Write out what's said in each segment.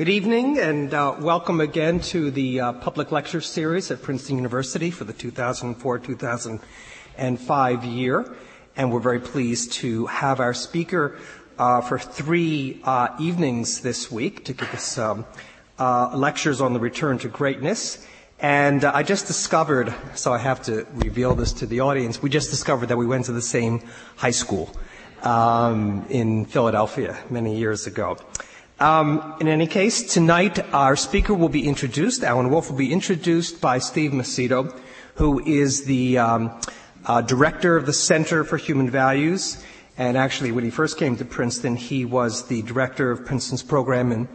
Good evening, and uh, welcome again to the uh, public lecture series at Princeton University for the 2004-2005 year. And we're very pleased to have our speaker uh, for three uh, evenings this week to give us um, uh, lectures on the return to greatness. And uh, I just discovered, so I have to reveal this to the audience, we just discovered that we went to the same high school um, in Philadelphia many years ago. Um, in any case, tonight our speaker will be introduced. Alan Wolfe will be introduced by Steve Macedo, who is the um, uh, director of the Center for Human Values. And actually, when he first came to Princeton, he was the director of Princeton's program in,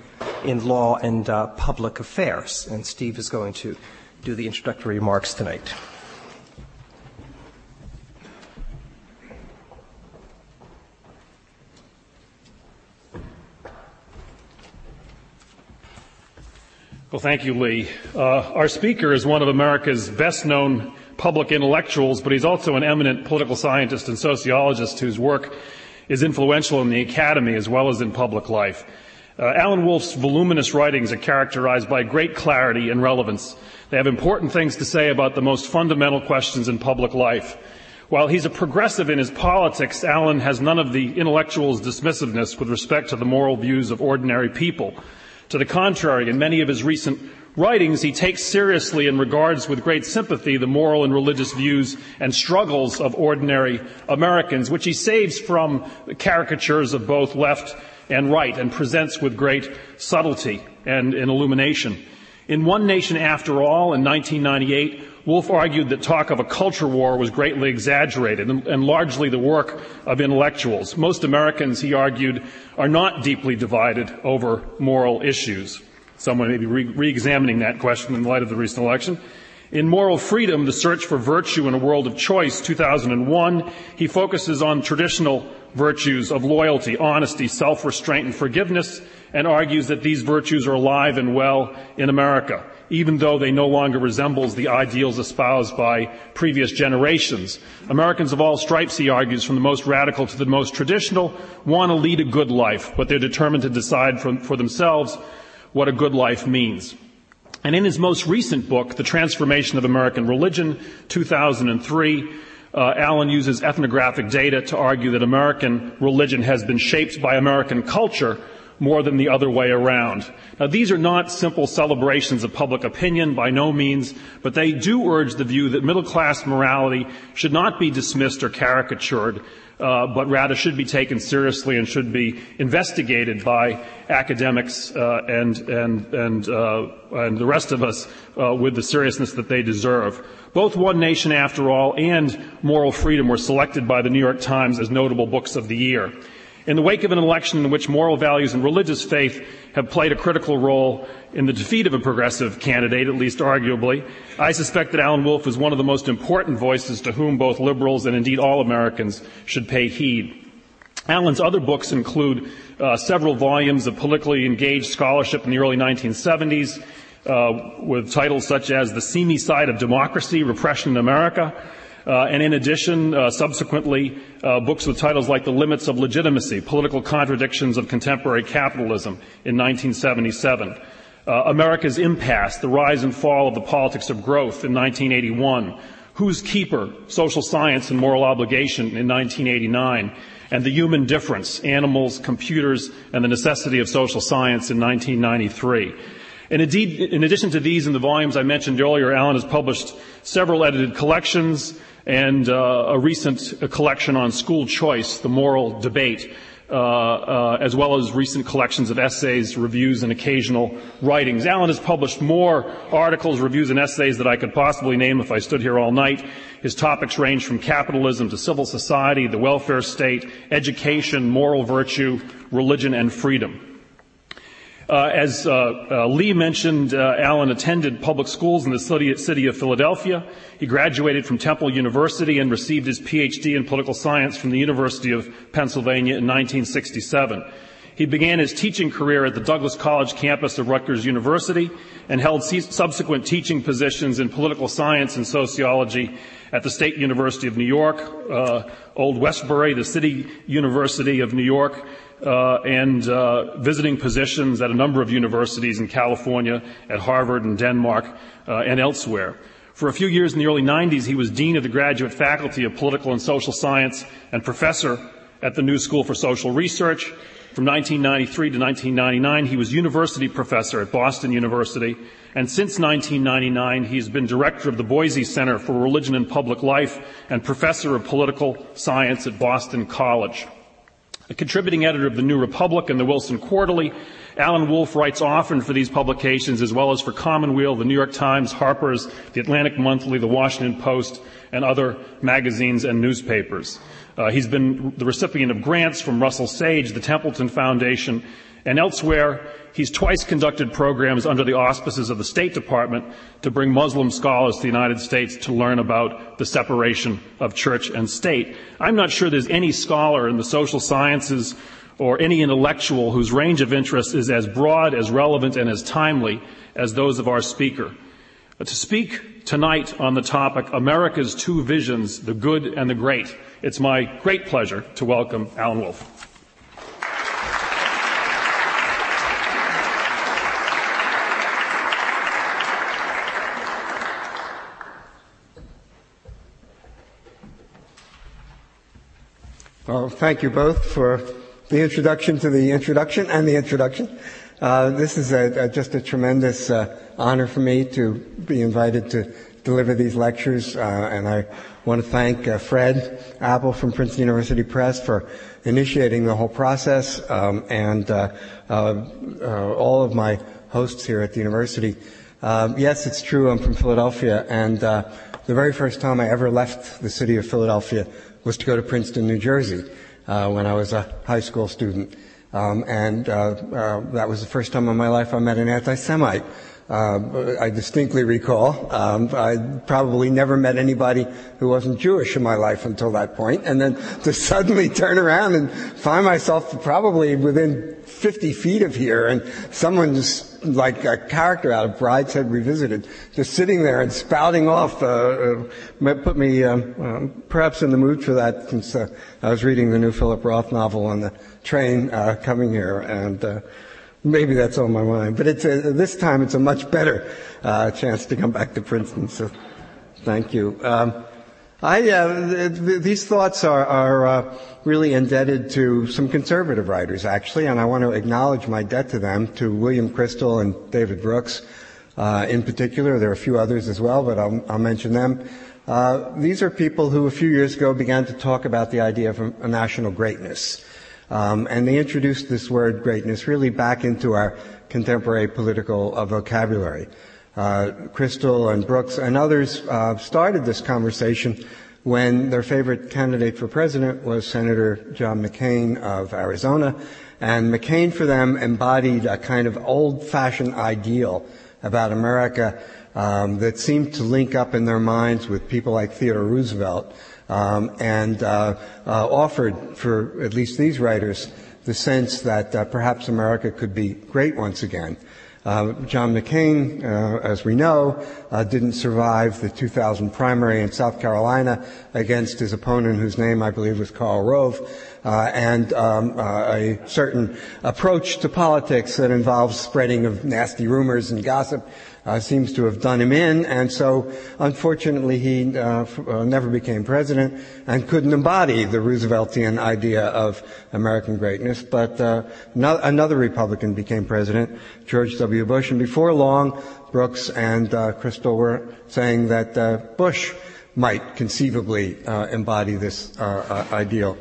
in law and uh, public affairs. And Steve is going to do the introductory remarks tonight. Well, thank you, Lee. Uh, our speaker is one of America's best known public intellectuals, but he's also an eminent political scientist and sociologist whose work is influential in the academy as well as in public life. Uh, Alan Wolfe's voluminous writings are characterized by great clarity and relevance. They have important things to say about the most fundamental questions in public life. While he's a progressive in his politics, Alan has none of the intellectual's dismissiveness with respect to the moral views of ordinary people. To the contrary, in many of his recent writings, he takes seriously and regards with great sympathy the moral and religious views and struggles of ordinary Americans, which he saves from the caricatures of both left and right and presents with great subtlety and, and illumination. In One Nation After All in 1998, Wolfe argued that talk of a culture war was greatly exaggerated and, and, largely the work of intellectuals. Most Americans, he argued, are not deeply divided over moral issues. Someone may be re examining that question in light of the recent election. In Moral Freedom, The Search for Virtue in a World of Choice, 2001, he focuses on traditional virtues of loyalty, honesty, self-restraint, and forgiveness, and argues that these virtues are alive and well in America even though they no longer resembles the ideals espoused by previous generations. Americans of all stripes, he argues, from the most radical to the most traditional, want to lead a good life, but they're determined to decide for, for themselves what a good life means. And in his most recent book, The Transformation of American Religion, 2003, uh, Alan uses ethnographic data to argue that American religion has been shaped by American culture more than the other way around. Now, these are not simple celebrations of public opinion by no means, but they do urge the view that middle class morality should not be dismissed or caricatured, uh, but rather should be taken seriously and should be investigated by academics uh, and and and uh, and the rest of us uh, with the seriousness that they deserve. Both One Nation, after all, and Moral Freedom were selected by the New York Times as notable books of the year. In the wake of an election in which moral values and religious faith have played a critical role in the defeat of a progressive candidate, at least arguably, I suspect that Alan Wolfe is one of the most important voices to whom both liberals and indeed all Americans should pay heed. Alan's other books include uh, several volumes of politically engaged scholarship in the early 1970s, uh, with titles such as The Seamy Side of Democracy, Repression in America, uh, and in addition, uh, subsequently, uh, books with titles like The Limits of Legitimacy, Political Contradictions of Contemporary Capitalism in 1977. Uh, America's Impasse, The Rise and Fall of the Politics of Growth in 1981. Whose Keeper, Social Science and Moral Obligation in 1989. And The Human Difference, Animals, Computers, and the Necessity of Social Science in 1993. And indeed, in addition to these and the volumes I mentioned earlier, Alan has published several edited collections, and uh, a recent collection on school choice, the moral debate, uh, uh, as well as recent collections of essays, reviews, and occasional writings. Alan has published more articles, reviews, and essays that I could possibly name if I stood here all night. His topics range from capitalism to civil society, the welfare state, education, moral virtue, religion, and freedom. Uh, as uh, uh, Lee mentioned, uh, Alan attended public schools in the city, city, of Philadelphia. He graduated from Temple University and received his PhD in political science from the University of Pennsylvania in 1967. He began his teaching career at the Douglas College campus of Rutgers University and held subsequent teaching positions in political science and sociology at the State University of New York, uh, Old Westbury, the City University of New York, uh, and uh, visiting positions at a number of universities in California, at Harvard and Denmark, uh, and elsewhere. For a few years in the early 90s, he was Dean of the Graduate Faculty of Political and Social Science and Professor at the New School for Social Research. From 1993 to 1999, he was University Professor at Boston University. And since 1999, he's been Director of the Boisi Center for Religion and Public Life and Professor of Political Science at Boston College. A contributing editor of the New Republic and the Wilson Quarterly, Alan Wolfe writes often for these publications as well as for Commonweal, the New York Times, Harper's, the Atlantic Monthly, the Washington Post, and other magazines and newspapers. Uh, he's been the recipient of grants from Russell Sage, the Templeton Foundation, and elsewhere. He's twice conducted programs under the auspices of the State Department to bring Muslim scholars to the United States to learn about the separation of church and state. I'm not sure there's any scholar in the social sciences or any intellectual whose range of interest is as broad, as relevant, and as timely as those of our speaker. But to speak tonight on the topic America's Two Visions, the Good and the Great, it's my great pleasure to welcome Alan Wolfe. Well, thank you both for the introduction to the introduction and the introduction. Uh, this is a, a, just a tremendous uh, honor for me to be invited to deliver these lectures, uh, and I want to thank uh, Fred Appel from Princeton University Press for initiating the whole process, um, and uh, uh, all of my hosts here at the university. Um, yes, it's true. I'm from Philadelphia, and the very first time I ever left the city of Philadelphia was to go to Princeton, New Jersey, uh, when I was a high school student. Um, and uh, uh, that was the first time in my life I met an anti-Semite. Uh, I distinctly recall. Um, I probably never met anybody who wasn't Jewish in my life until that point, and then to suddenly turn around and find myself probably within 50 feet of here, and someone just like a character out of Brideshead Revisited, just sitting there and spouting off, uh, uh, put me um, um, perhaps in the mood for that since uh, I was reading the new Philip Roth novel on the train uh, coming here, and uh, maybe that's on my mind. But it's a, this time it's a much better uh, chance to come back to Princeton. So, thank you. Um, I, uh, th- th- these thoughts are, are uh, really indebted to some conservative writers, actually, and I want to acknowledge my debt to them, to William Kristol and David Brooks uh, in particular. There are a few others as well, but I'll, I'll mention them. Uh, these are people who a few years ago began to talk about the idea of a, national greatness. Um, and they introduced this word greatness really back into our contemporary political uh, vocabulary uh, Kristol and Brooks and others uh, started this conversation when their favorite candidate for president was Senator John McCain of Arizona. And McCain for them embodied a kind of old-fashioned ideal about America um, that seemed to link up in their minds with people like Theodore Roosevelt um, and uh, uh, offered, for at least these writers, the sense that uh, perhaps America could be great once again. Uh, John McCain, uh, as we know, uh, didn't survive the 2000 primary in South Carolina against his opponent, whose name I believe was Karl Rove, uh, and um, a certain approach to politics that involves spreading of nasty rumors and gossip uh, seems to have done him in, and so unfortunately he uh, f- uh, never became president and couldn't embody the Rooseveltian idea of American greatness. But uh, no- another Republican became president, George W. Bush, and before long, Brooks and uh, Kristol were saying that uh, Bush might conceivably embody this ideal.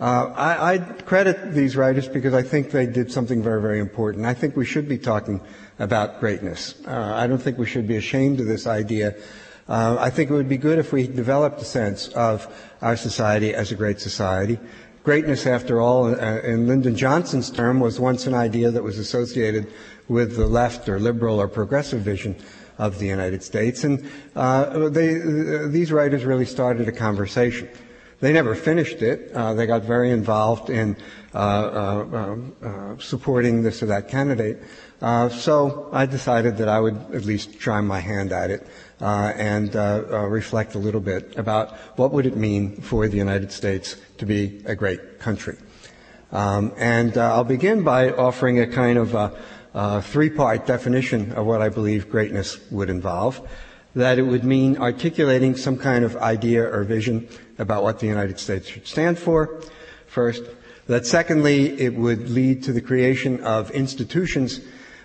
Uh, I, I, credit these writers because I think they did something very, very important. I think we should be talking about greatness. Uh, I don't think we should be ashamed of this idea. Uh, I think it would be good if we developed a sense of our society as a great society. Greatness, after all, uh, in Lyndon Johnson's term, was once an idea that was associated with the left or liberal or progressive vision of the United States. And uh, they, these writers really started a conversation. They never finished it. Uh, they got very involved in uh, uh, uh Uh, uh, uh, supporting this or that candidate. Uh, so I decided that I would at least try my hand at it uh, and reflect a little bit about what would it mean for the United States to be a great country. Um, and I'll begin by offering a kind of three-part definition of what I believe greatness would involve that it would mean articulating some kind of idea or vision about what the United States should stand for, first. That secondly, it would lead to the creation of institutions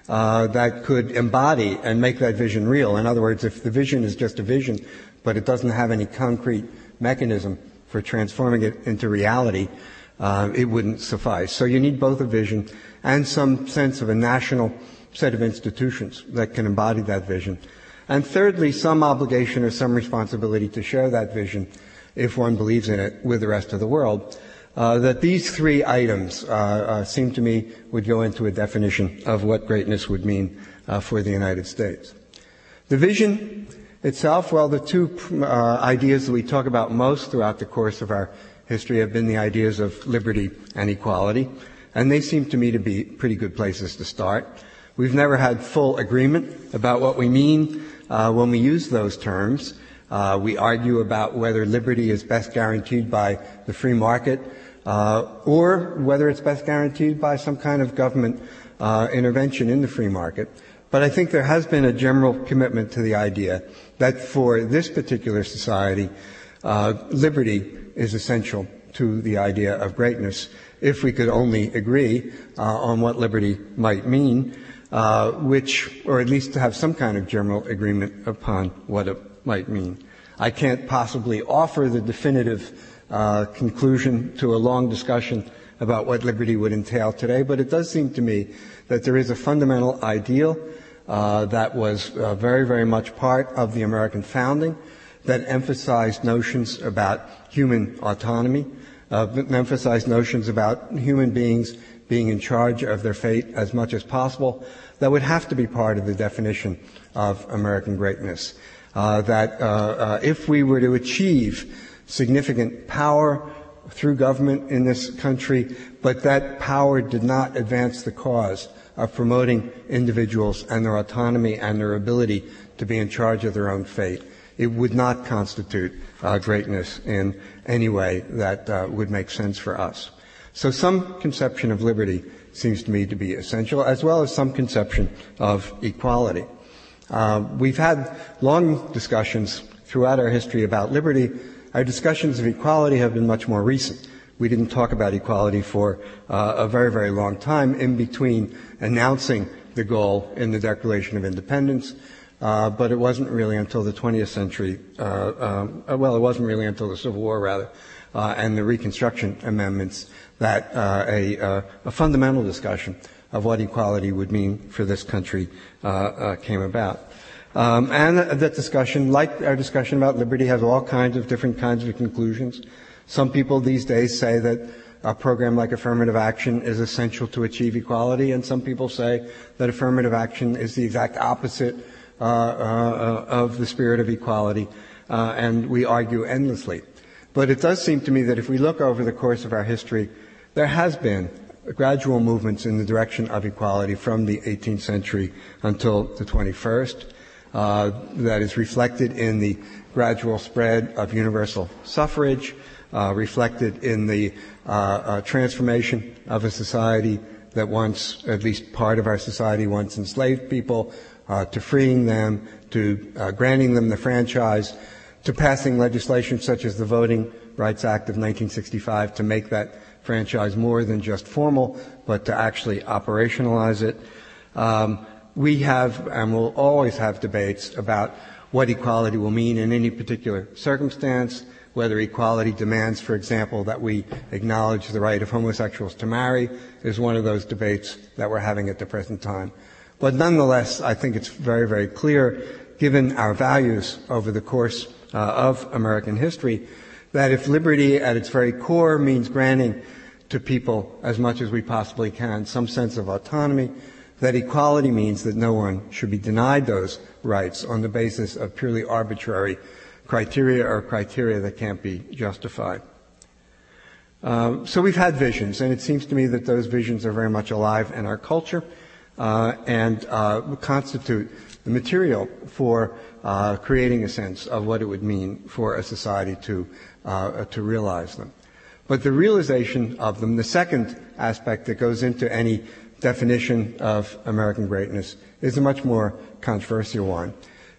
uh, that could embody and make that vision real. In other words, if the vision is just a vision, but it doesn't have any concrete mechanism for transforming it into reality, uh, it wouldn't suffice. So you need both a vision and some sense of a national set of institutions that can embody that vision. And thirdly, some obligation or some responsibility to share that vision, if one believes in it, with the rest of the world. Uh, that these three items uh, uh, seem to me would go into a definition of what greatness would mean uh, for the United States. The vision itself, well, the two ideas that we talk about most throughout the course of our history have been the ideas of liberty and equality, and they seem to me to be pretty good places to start. We've never had full agreement about what we mean uh, when we use those terms. Uh, we argue about whether liberty is best guaranteed by the free market uh, or whether it's best guaranteed by some kind of government uh, intervention in the free market. But I think there has been a general commitment to the idea that for this particular society, uh, liberty is essential to the idea of greatness if we could only agree uh, on what liberty might mean uh, which, or at least to have some kind of general agreement upon what it might mean. I can't possibly offer the definitive uh, conclusion to a long discussion about what liberty would entail today, but it does seem to me that there is a fundamental ideal uh, that was uh, very, very much part of the American founding that emphasized notions about human autonomy, uh, emphasized notions about human beings being in charge of their fate as much as possible, that would have to be part of the definition of American greatness. Uh, that uh, uh, if we were to achieve significant power through government in this country, but that power did not advance the cause of promoting individuals and their autonomy and their ability to be in charge of their own fate. It would not constitute uh, greatness in any way that uh, would make sense for us. So some conception of liberty seems to me to be essential, as well as some conception of equality. Uh, we've had long discussions throughout our history about liberty. Our discussions of equality have been much more recent. We didn't talk about equality for uh, a very, very long time in between announcing the goal in the Declaration of Independence, uh, but it wasn't really until the 20th century, uh, um, well, it wasn't really until the Civil War, rather, uh, and the Reconstruction amendments that a, a, fundamental discussion of what equality would mean for this country came about. Um, and that discussion, like our discussion about liberty, has all kinds of different kinds of conclusions. Some people these days say that a program like affirmative action is essential to achieve equality, and some people say that affirmative action is the exact opposite uh, uh, of the spirit of equality, and we argue endlessly. But it does seem to me that if we look over the course of our history, there has been gradual movements in the direction of equality from the 18th century until the 21st. Uh, that is reflected in the gradual spread of universal suffrage, uh, reflected in the uh, uh transformation of a society that once, at least part of our society, once enslaved people, uh, to freeing them, to granting them the franchise, to passing legislation such as the Voting Rights Act of 1965 to make that franchise more than just formal, but to actually operationalize it. Um, we have and will always have debates about what equality will mean in any particular circumstance, whether equality demands, for example, that we acknowledge the right of homosexuals to marry is one of those debates that we're having at the present time. But nonetheless, I think it's very, very clear, given our values over the course uh, of American history, that if liberty at its very core means granting to people as much as we possibly can some sense of autonomy, that equality means that no one should be denied those rights on the basis of purely arbitrary criteria or criteria that can't be justified. Uh, so we've had visions, and it seems to me that those visions are very much alive in our culture uh, and uh, constitute the material for uh, creating a sense of what it would mean for a society to uh, to realize them. But the realization of them, the second aspect that goes into any definition of American greatness, is a much more controversial one,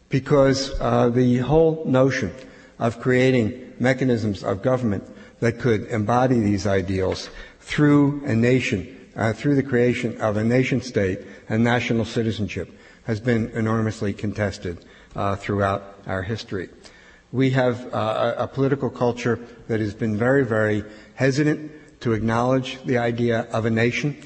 because uh, the whole notion of creating mechanisms of government that could embody these ideals through a nation, uh, through the creation of a nation state and national citizenship, has been enormously contested uh, throughout our history. We have uh, a, a political culture that has been very, very hesitant to acknowledge the idea of a nation.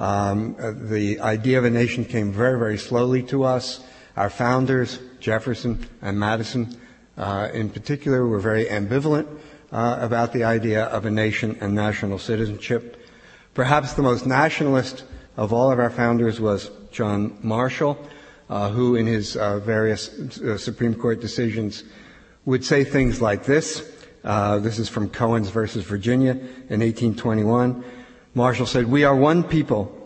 Um, the idea of a nation came very, very slowly to us. Our founders, Jefferson and Madison, uh, in particular, were very ambivalent uh, about the idea of a nation and national citizenship. Perhaps the most nationalist of all of our founders was John Marshall, uh, who, in his uh, various uh, Supreme Court decisions, would say things like this. Uh, this is from Cohens versus Virginia in 1821. Marshall said, We are one people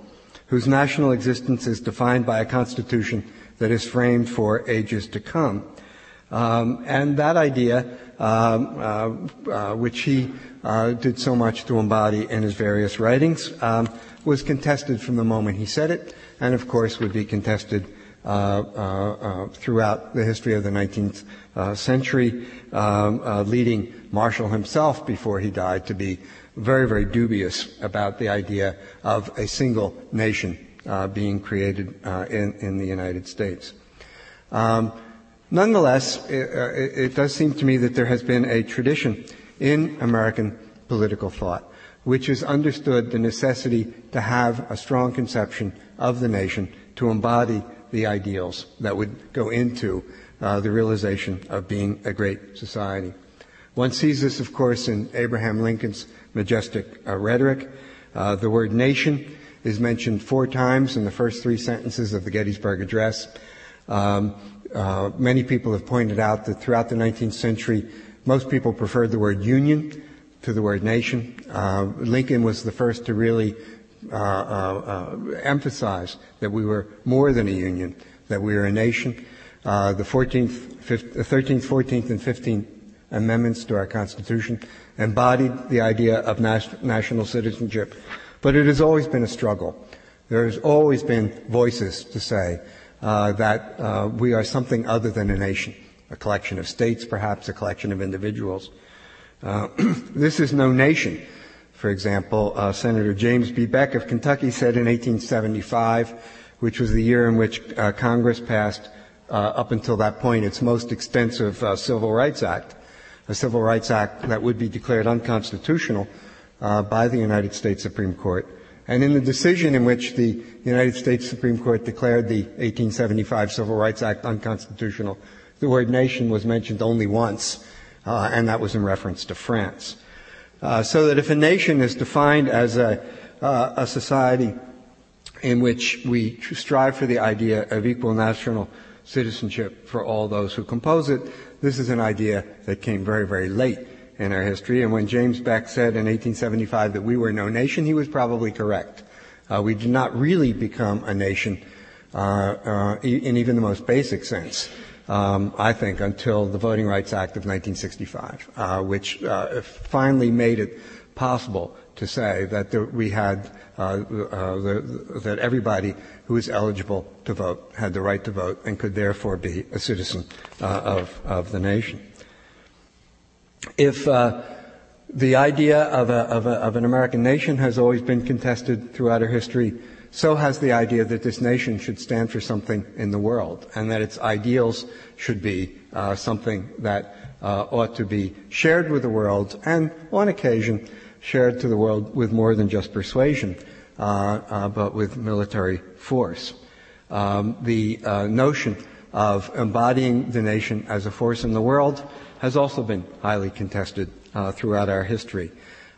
whose national existence is defined by a constitution that is framed for ages to come. Um, and that idea, um, uh, uh, which he uh, did so much to embody in his various writings, um, was contested from the moment he said it, and of course would be contested uh, uh, uh, throughout the history of the 19th century, um, leading Marshall himself, before he died, to be very, very dubious about the idea of a single nation uh, being created uh, in, in, the United States. Um, nonetheless, it, uh, it, does seem to me that there has been a tradition in American political thought which has understood the necessity to have a strong conception of the nation to embody the ideals that would go into uh, the realization of being a great society. One sees this, of course, in Abraham Lincoln's majestic uh, rhetoric. Uh, the word nation is mentioned four times in the first three sentences of the Gettysburg Address. Um, uh, many people have pointed out that throughout the 19th century, most people preferred the word union to the word nation. Uh, Lincoln was the first to really uh, uh, emphasize that we were more than a union, that we were a nation. the 14th, 15th, 13th, 14th, and 15th amendments to our Constitution embodied the idea of national citizenship. But it has always been a struggle. There has always been voices to say uh, that uh, we are something other than a nation, a collection of states, perhaps a collection of individuals. Uh, this is no nation. For example, uh, Senator James B. Beck of Kentucky said in 1875, which was the year in which uh, Congress passed, uh, up until that point, its most extensive Civil Rights Act, a Civil Rights Act that would be declared unconstitutional uh, by the United States Supreme Court. And in the decision in which the United States Supreme Court declared the 1875 Civil Rights Act unconstitutional, the word nation was mentioned only once, uh, and that was in reference to France. Uh, so that if a nation is defined as a, uh, a society in which we strive for the idea of equal national citizenship for all those who compose it, this is an idea that came very, very late in our history. And when James Beck said in 1875 that we were no nation, he was probably correct. Uh, we did not really become a nation uh, uh, in even the most basic sense. Um, I think, until the Voting Rights Act of 1965, uh, which uh, finally made it possible to say that there, we had uh, the, that everybody who was eligible to vote had the right to vote and could therefore be a citizen uh, of, of the nation. If uh, the idea of, a, of, a, of, an American nation has always been contested throughout our history, so has the idea that this nation should stand for something in the world and that its ideals should be uh, something that uh, ought to be shared with the world and, on occasion, shared to the world with more than just persuasion, uh, uh, but with military force. Um, the uh, notion of embodying the nation as a force in the world has also been highly contested uh, throughout our history.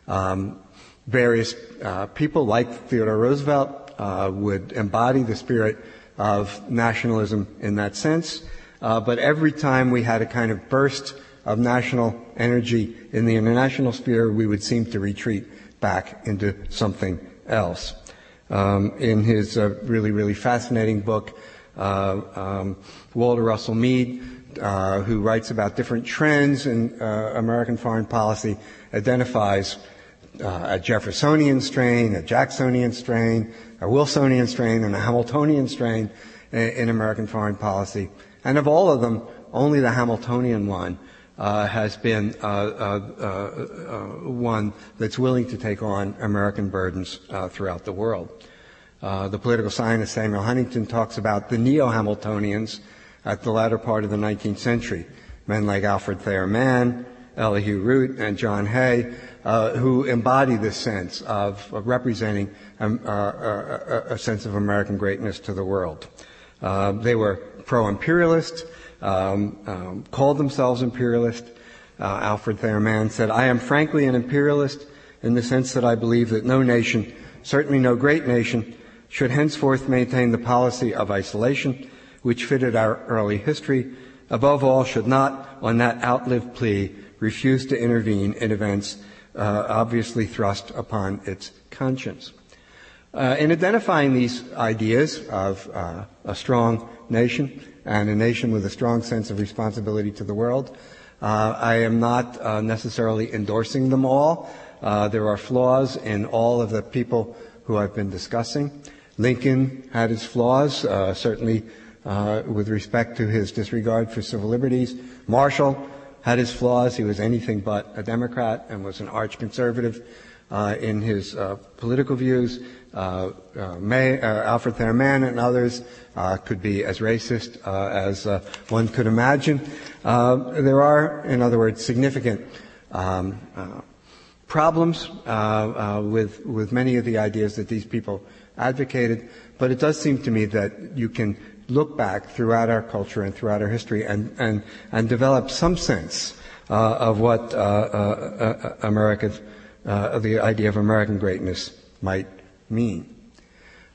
Um, various uh, people, like Theodore Roosevelt, uh, would embody the spirit of nationalism in that sense. but every time we had a kind of burst of national energy in the international sphere, we would seem to retreat back into something else. Um, in his uh, really, really fascinating book, uh, um, Walter Russell Mead, uh, who writes about different trends in uh, American foreign policy, identifies uh, a Jeffersonian strain, a Jacksonian strain, a Wilsonian strain, and a Hamiltonian strain in, in American foreign policy. And of all of them, only the Hamiltonian one uh, has been uh, uh, uh, one that's willing to take on American burdens throughout the world. the political scientist Samuel Huntington talks about the neo-Hamiltonians at the latter part of the 19th century, men like Alfred Thayer Mahan, Elihu Root, and John Hay, uh, who embody this sense of, of representing um, uh, a, a, sense of American greatness to the world. Uh, they were pro-imperialist um, um, called themselves imperialist. Uh, Alfred Thayer Mahan said, I am frankly an imperialist in the sense that I believe that no nation, certainly no great nation, should henceforth maintain the policy of isolation which fitted our early history, above all should not, on that outlived plea, refuse to intervene in events uh, obviously thrust upon its conscience. Uh, in identifying these ideas of uh, a strong nation, and a nation with a strong sense of responsibility to the world. Uh, I am not uh, necessarily endorsing them all. Uh, there are flaws in all of the people who I've been discussing. Lincoln had his flaws, uh, certainly uh, with respect to his disregard for civil liberties. Marshall had his flaws. He was anything but a Democrat and was an arch conservative uh, in his political views. Uh, uh, May, uh, Alfred Thayer and others could be as racist as one could imagine. there are, in other words, significant um, problems with with many of the ideas that these people advocated, but it does seem to me that you can look back throughout our culture and throughout our history and, and, and develop some sense uh, of what uh, uh, the idea of American greatness might mean.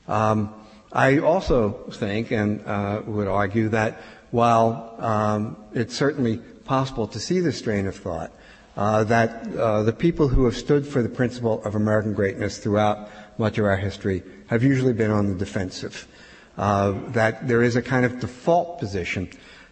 Um, I also think and uh, would argue that while um, it's certainly possible to see this strain of thought, uh, that uh, the people who have stood for the principle of American greatness throughout much of our history have usually been on the defensive. Uh, that there is a kind of default position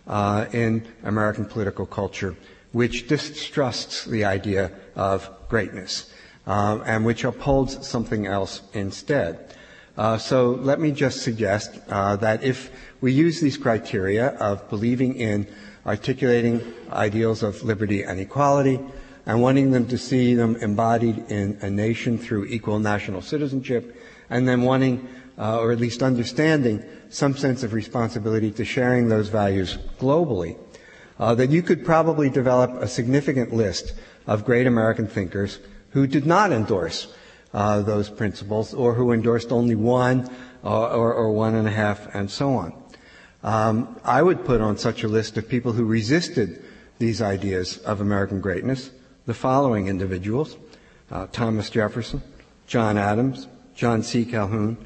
uh, in American political culture which distrusts the idea of greatness uh, and which upholds something else instead. Uh, so let me just suggest uh, that if we use these criteria of believing in articulating ideals of liberty and equality and wanting them to see them embodied in a nation through equal national citizenship, and then wanting, uh, or at least understanding, some sense of responsibility to sharing those values globally, uh, that you could probably develop a significant list of great American thinkers who did not endorse uh, those principles or who endorsed only one uh, or, or, one and a half and so on. Um, I would put on such a list of people who resisted these ideas of American greatness the following individuals uh, Thomas Jefferson, John Adams, John C. Calhoun,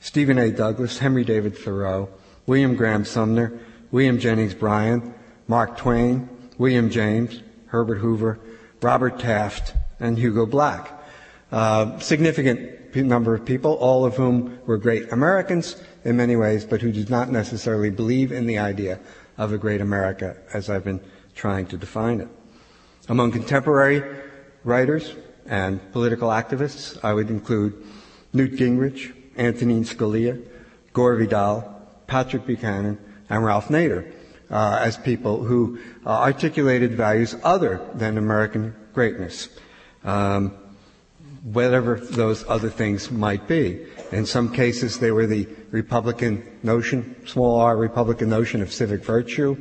Stephen A. Douglas, Henry David Thoreau, William Graham Sumner, William Jennings Bryan, Mark Twain, William James, Herbert Hoover, Robert Taft, and Hugo Black. Uh, significant number of people, all of whom were great Americans in many ways, but who did not necessarily believe in the idea of a great America as I've been trying to define it. Among contemporary writers and political activists, I would include Newt Gingrich, Antonin Scalia, Gore Vidal, Patrick Buchanan, and Ralph Nader uh, as people who uh, articulated values other than American greatness um, whatever those other things might be. In some cases, they were the Republican notion, small r Republican notion of civic virtue.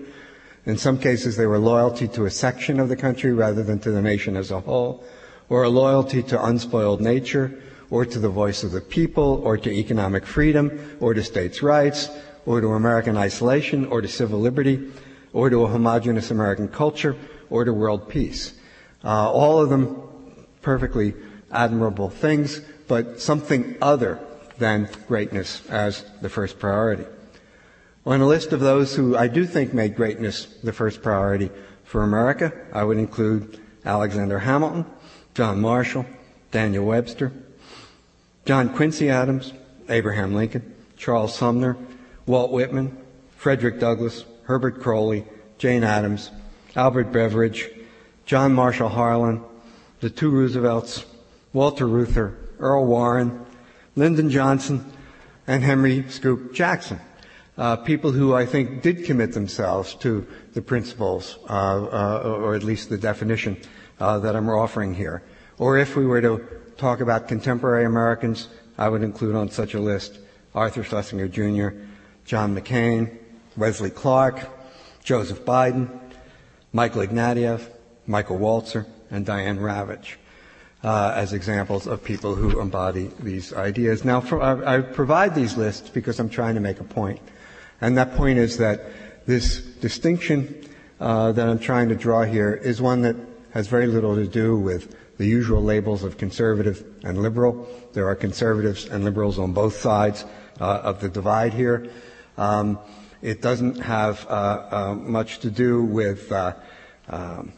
In some cases, they were loyalty to a section of the country rather than to the nation as a whole, or a loyalty to unspoiled nature, or to the voice of the people, or to economic freedom, or to states' rights, or to American isolation, or to civil liberty, or to a homogenous American culture, or to world peace. Uh, all of them perfectly admirable things, but something other than greatness as the first priority. On a list of those who I do think made greatness the first priority For America, I would include Alexander Hamilton, John Marshall, Daniel Webster, John Quincy Adams, Abraham Lincoln, Charles Sumner, Walt Whitman, Frederick Douglass, Herbert Croly, Jane Addams, Albert Beveridge, John Marshall Harlan, the two Roosevelts, Walter Reuther, Earl Warren, Lyndon Johnson, and Henry Scoop Jackson. Uh, people who I think did commit themselves to the principles, uh, uh, or at least the definition uh, that I'm offering here. Or if we were to talk about contemporary Americans, I would include on such a list Arthur Schlesinger Jr., John McCain, Wesley Clark, Joseph Biden, Michael Ignatieff, Michael Walzer, and Diane Ravitch. Uh, as examples of people who embody these ideas. Now, for, I, I, provide these lists because I'm trying to make a point, and that point is that this distinction uh, that I'm trying to draw here is one that has very little to do with the usual labels of conservative and liberal. There are conservatives and liberals on both sides uh, of the divide here. Um, it doesn't have uh, uh, much to do with uh, um,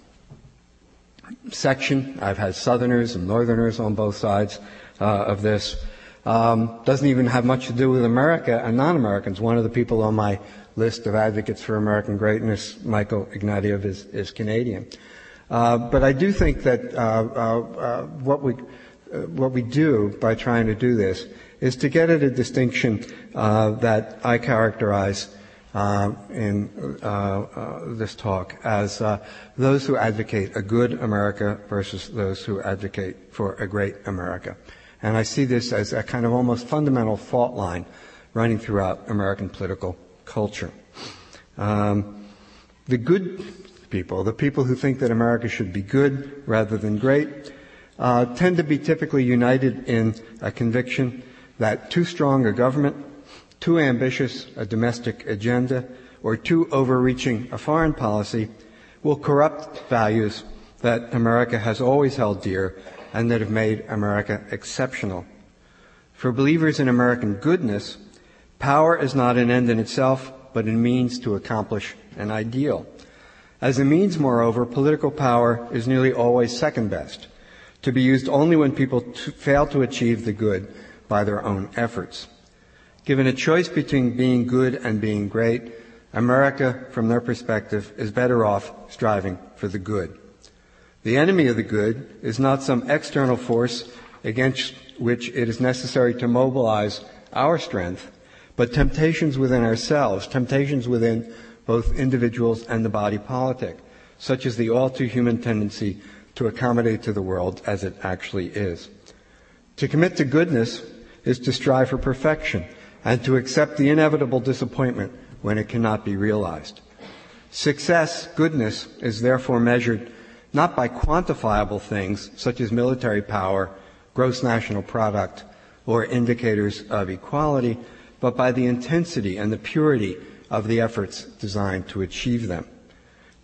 section. I've had Southerners and Northerners on both sides uh, of this. Um, doesn't even have much to do with America and non-Americans. One of the people on my list of advocates for American greatness, Michael Ignatieff, is, is Canadian. Uh, but I do think that uh, uh, uh what we what we do by trying to do this is to get at a distinction that I characterize uh, in uh, uh, this talk as those who advocate a good America versus those who advocate for a great America. And I see this as a kind of almost fundamental fault line running throughout American political culture. Um, the good people, the people who think that America should be good rather than great, uh, tend to be typically united in a conviction that too strong a government too ambitious a domestic agenda or too overreaching a foreign policy will corrupt values that America has always held dear and that have made America exceptional. For believers in American goodness, power is not an end in itself, but a means to accomplish an ideal. As a means, moreover, political power is nearly always second best, to be used only when people fail to achieve the good by their own efforts. Given a choice between being good and being great, America, from their perspective, is better off striving for the good. The enemy of the good is not some external force against which it is necessary to mobilize our strength, but temptations within ourselves, temptations within both individuals and the body politic, such as the all too human tendency to accommodate to the world as it actually is. To commit to goodness is to strive for perfection, and to accept the inevitable disappointment when it cannot be realized. Success, goodness, is therefore measured not by quantifiable things such as military power, gross national product, or indicators of equality, but by the intensity and the purity of the efforts designed to achieve them.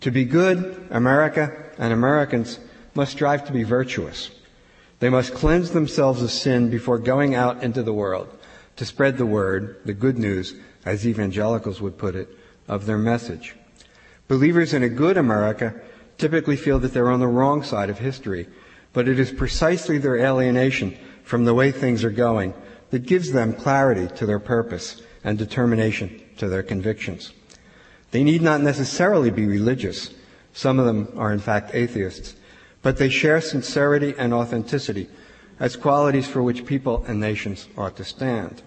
To be good, America and Americans must strive to be virtuous. They must cleanse themselves of sin before going out into the world to spread the word, the good news, as evangelicals would put it, of their message. Believers in a good America typically feel that they're on the wrong side of history, but it is precisely their alienation from the way things are going that gives them clarity to their purpose and determination to their convictions. They need not necessarily be religious. Some of them are in fact atheists, but they share sincerity and authenticity as qualities for which people and nations ought to stand.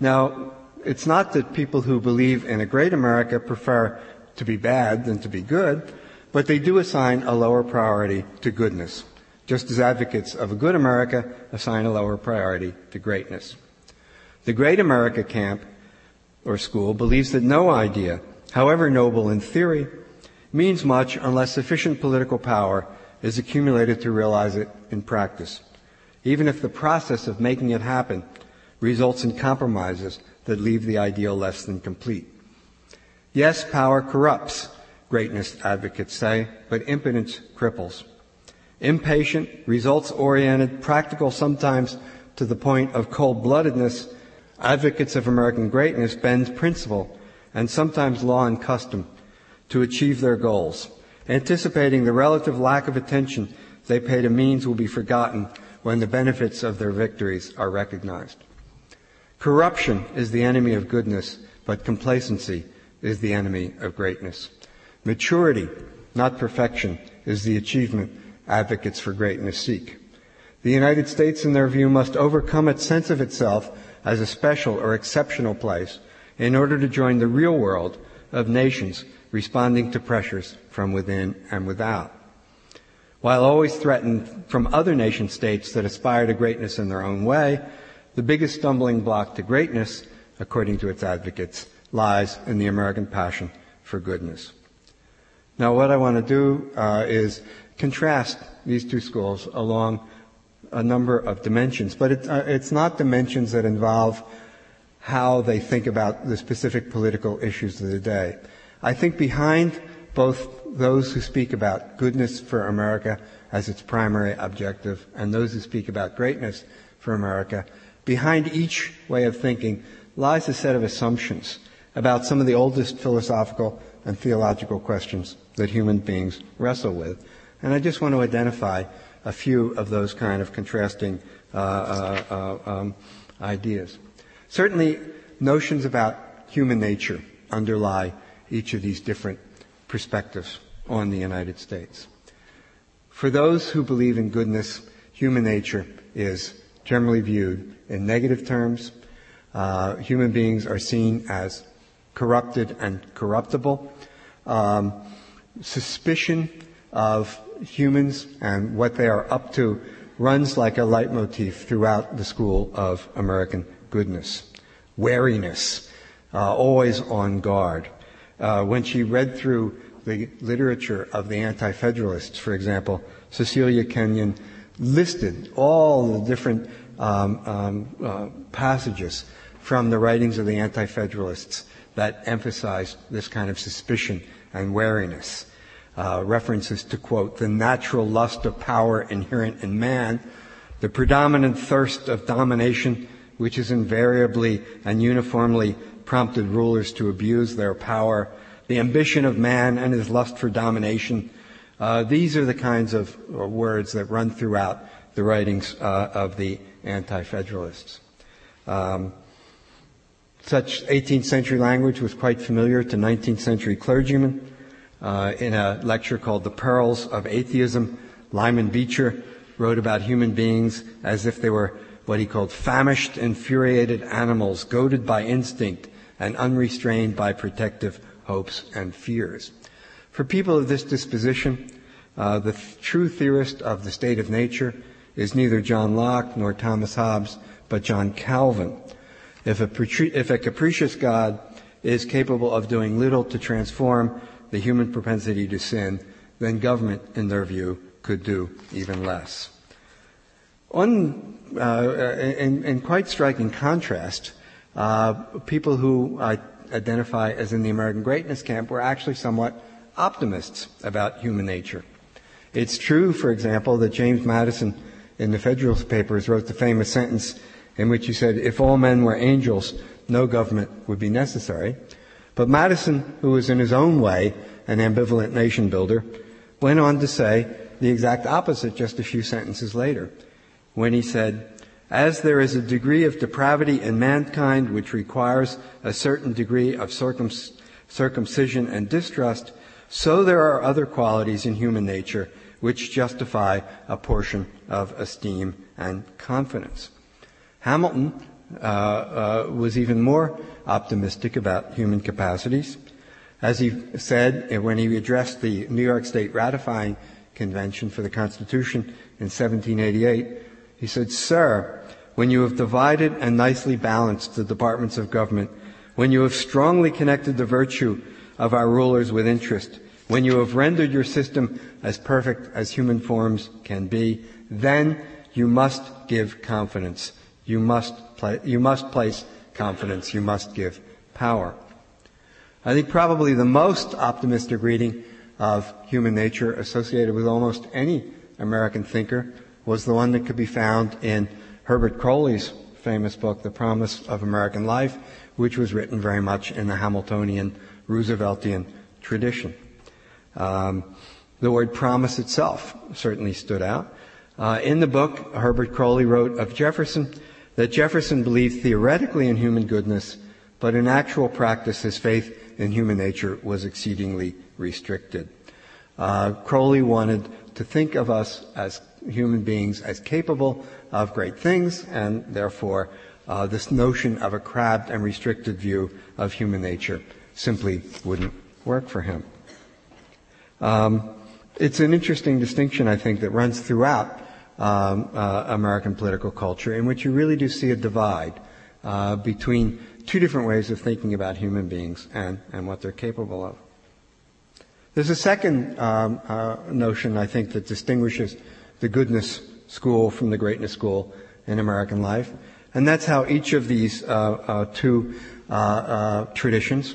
Now, it's not that people who believe in a great America prefer to be bad than to be good, but they do assign a lower priority to goodness, just as advocates of a good America assign a lower priority to greatness. The Great America Camp or school believes that no idea, however noble in theory, means much unless sufficient political power is accumulated to realize it in practice, even if the process of making it happen results in compromises that leave the ideal less than complete. Yes, power corrupts, greatness advocates say, but impotence cripples. Impatient, results oriented, practical sometimes to the point of cold bloodedness, advocates of American greatness bend principle and sometimes law and custom to achieve their goals, anticipating the relative lack of attention they pay to means will be forgotten when the benefits of their victories are recognized. Corruption is the enemy of goodness, but complacency is the enemy of greatness. Maturity, not perfection, is the achievement advocates for greatness seek. The United States, in their view, must overcome its sense of itself as a special or exceptional place in order to join the real world of nations responding to pressures from within and without. While always threatened from other nation states that aspire to greatness in their own way, the biggest stumbling block to greatness, according to its advocates, lies in the American passion for goodness. Now, what I want to do uh, is contrast these two schools along a number of dimensions, but it, uh, it's not dimensions that involve how they think about the specific political issues of the day. I think behind both those who speak about goodness for America as its primary objective and those who speak about greatness for America, behind each way of thinking lies a set of assumptions about some of the oldest philosophical and theological questions that human beings wrestle with. And I just want to identify a few of those kind of contrasting uh, uh, uh, um, ideas. Certainly, notions about human nature underlie each of these different perspectives on the United States. For those who believe in goodness, human nature is generally viewed in negative terms. Uh, human beings are seen as corrupted and corruptible. Um, suspicion of humans and what they are up to runs like a leitmotif throughout the school of American goodness. Wariness, uh, always on guard. Uh, when she read through the literature of the Anti-Federalists, for example, Cecilia Kenyon listed all the different um, um, uh, passages from the writings of the Anti-Federalists that emphasized this kind of suspicion and wariness uh, references to quote the natural lust of power inherent in man, the predominant thirst of domination, which is invariably and uniformly prompted rulers to abuse their power, the ambition of man and his lust for domination. Uh, these are the kinds of uh, words that run throughout the writings uh, of the Anti-Federalists. Um, such 18th century language was quite familiar to 19th century clergymen. Uh, in a lecture called The Perils of Atheism, Lyman Beecher wrote about human beings as if they were what he called famished, infuriated animals, goaded by instinct and unrestrained by protective hopes and fears. For people of this disposition, uh, the th- true theorist of the state of nature is neither John Locke nor Thomas Hobbes, but John Calvin. If a, if a capricious God is capable of doing little to transform the human propensity to sin, then government, in their view, could do even less. Uh, in, in, quite striking contrast, uh, people who I identify as in the American greatness camp were actually somewhat optimists about human nature. It's true, for example, that James Madison in the Federalist Papers wrote the famous sentence in which he said, if all men were angels, no government would be necessary. But Madison, who was in his own way an ambivalent nation builder, went on to say the exact opposite just a few sentences later, when he said, as there is a degree of depravity in mankind which requires a certain degree of circum- circumcision and distrust, so there are other qualities in human nature which justify a portion of esteem and confidence. Hamilton uh, uh, was even more optimistic about human capacities. As he said when he addressed the New York State ratifying convention for the Constitution in 1788, he said, Sir, when you have divided and nicely balanced the departments of government, when you have strongly connected the virtue of our rulers with interest, when you have rendered your system as perfect as human forms can be, then you must give confidence. You must, you must place confidence. You must give power. I think probably the most optimistic reading of human nature associated with almost any American thinker was the one that could be found in Herbert Croly's famous book, The Promise of American Life, which was written very much in the Hamiltonian Rooseveltian tradition. Um, the word promise itself certainly stood out. Uh, in the book, Herbert Croly wrote of Jefferson that Jefferson believed theoretically in human goodness, but in actual practice his faith in human nature was exceedingly restricted. Uh, Croly wanted to think of us as human beings as capable of great things, and therefore uh, this notion of a crabbed and restricted view of human nature simply wouldn't work for him. Um, it's an interesting distinction, I think, that runs throughout um, uh, American political culture, in which you really do see a divide uh, between two different ways of thinking about human beings and, and what they're capable of. There's a second um, uh, notion, I think, that distinguishes the goodness school from the greatness school in American life, and that's how each of these uh, uh, two uh, uh, traditions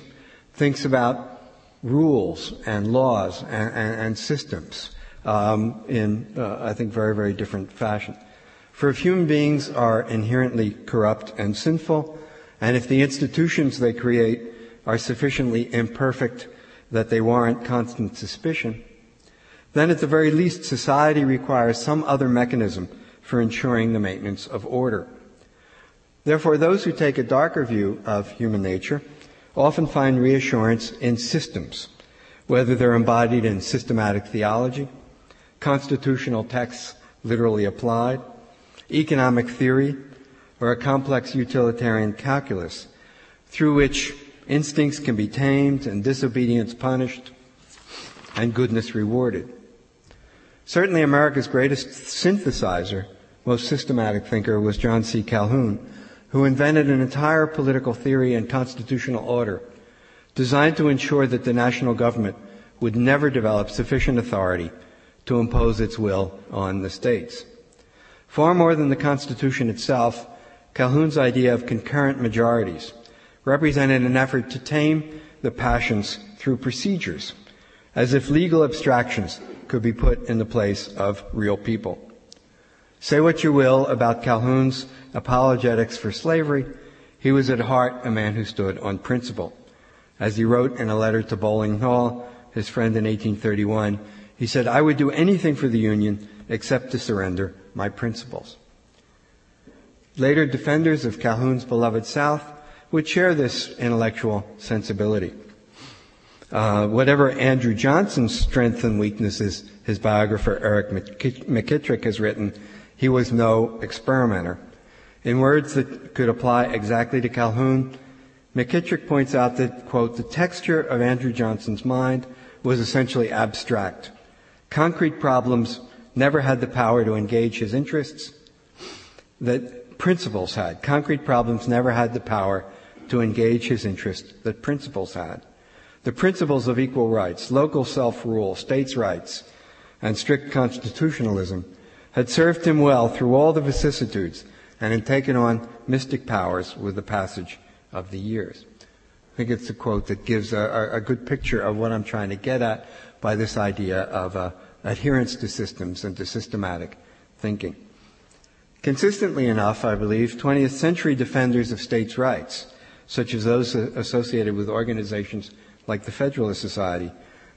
thinks about rules and laws and, and, and systems um, in, uh, I think, very, very different fashion. For if human beings are inherently corrupt and sinful, and if the institutions they create are sufficiently imperfect that they warrant constant suspicion, then at the very least society requires some other mechanism for ensuring the maintenance of order. Therefore, those who take a darker view of human nature often find reassurance in systems, whether they're embodied in systematic theology, constitutional texts literally applied, economic theory, or a complex utilitarian calculus through which Instincts can be tamed and disobedience punished and goodness rewarded. Certainly America's greatest synthesizer, most systematic thinker was John C. Calhoun, who invented an entire political theory and constitutional order designed to ensure that the national government would never develop sufficient authority to impose its will on the states. Far more than the Constitution itself, Calhoun's idea of concurrent majorities represented an effort to tame the passions through procedures, as if legal abstractions could be put in the place of real people. Say what you will about Calhoun's apologetics for slavery, he was at heart a man who stood on principle. As he wrote in a letter to Bolling Hall, his friend in 1831, he said, I would do anything for the Union except to surrender my principles. Later defenders of Calhoun's beloved South would share this intellectual sensibility. Uh, whatever Andrew Johnson's strengths and weaknesses, his biographer Eric McKitrick has written, he was no experimenter. In words that could apply exactly to Calhoun, McKitrick points out that, quote, the texture of Andrew Johnson's mind was essentially abstract. Concrete problems never had the power to engage his interests that principles had. Concrete problems never had the power to engage his interest that principles had. The principles of equal rights, local self-rule, states' rights, and strict constitutionalism had served him well through all the vicissitudes and had taken on mystic powers with the passage of the years. I think it's a quote that gives a, a good picture of what I'm trying to get at by this idea of uh, adherence to systems and to systematic thinking. Consistently enough, I believe, 20th century defenders of states' rights such as those associated with organizations like the Federalist Society,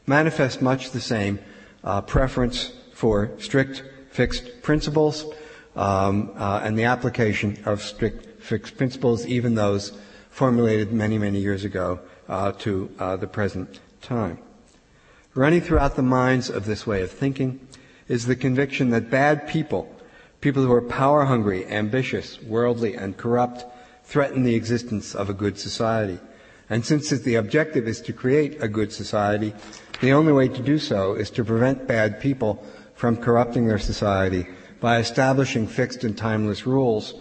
manifest much the same uh, preference for strict fixed principles um, uh, and the application of strict fixed principles, even those formulated many, many years ago uh, to uh, the present time. Running throughout the minds of this way of thinking is the conviction that bad people, people who are power hungry, ambitious, worldly, and corrupt, threaten the existence of a good society. And since the objective is to create a good society, the only way to do so is to prevent bad people from corrupting their society by establishing fixed and timeless rules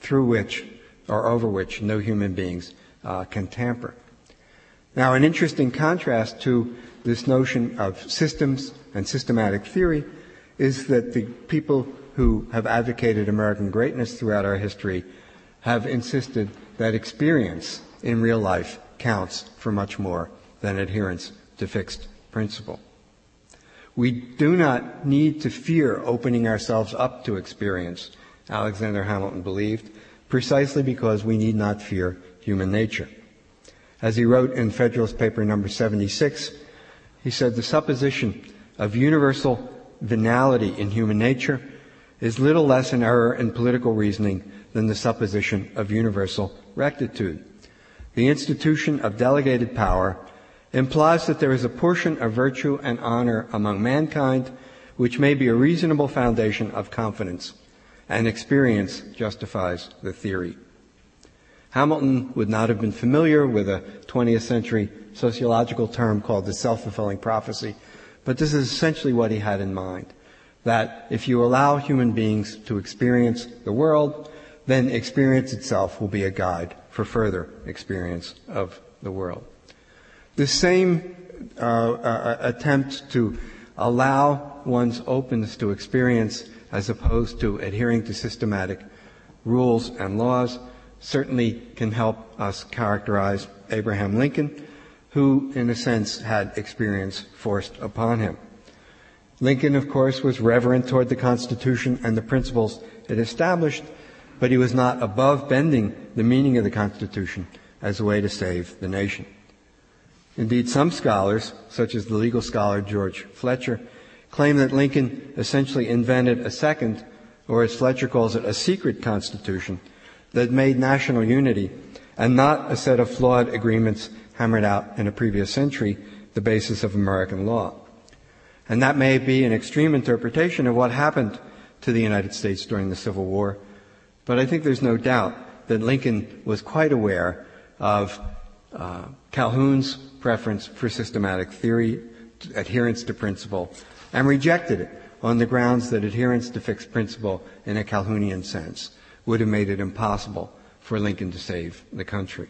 through which or over which no human beings uh, can tamper. Now, an interesting contrast to this notion of systems and systematic theory is that the people who have advocated American greatness throughout our history have insisted that experience in real life counts for much more than adherence to fixed principle. We do not need to fear opening ourselves up to experience, Alexander Hamilton believed, precisely because we need not fear human nature. As he wrote in Federalist Paper number 76, He said the supposition of universal venality in human nature is little less an error in political reasoning than the supposition of universal rectitude. The institution of delegated power implies that there is a portion of virtue and honor among mankind which may be a reasonable foundation of confidence, and experience justifies the theory. Hamilton would not have been familiar with a 20th century sociological term called the self-fulfilling prophecy, but this is essentially what he had in mind. That if you allow human beings to experience the world, then experience itself will be a guide for further experience of the world. The same uh, uh, attempt to allow one's openness to experience as opposed to adhering to systematic rules and laws certainly can help us characterize Abraham Lincoln, who, in a sense, had experience forced upon him. Lincoln, of course, was reverent toward the Constitution and the principles it established, but he was not above bending the meaning of the Constitution as a way to save the nation. Indeed, some scholars, such as the legal scholar George Fletcher, claim that Lincoln essentially invented a second, or as Fletcher calls it, a secret constitution that made national unity and not a set of flawed agreements hammered out in a previous century, the basis of American law. And that may be an extreme interpretation of what happened to the United States during the Civil War, but I think there's no doubt that Lincoln was quite aware of uh, Calhoun's preference for systematic theory, adherence to principle, and rejected it on the grounds that adherence to fixed principle in a Calhounian sense would have made it impossible for Lincoln to save the country.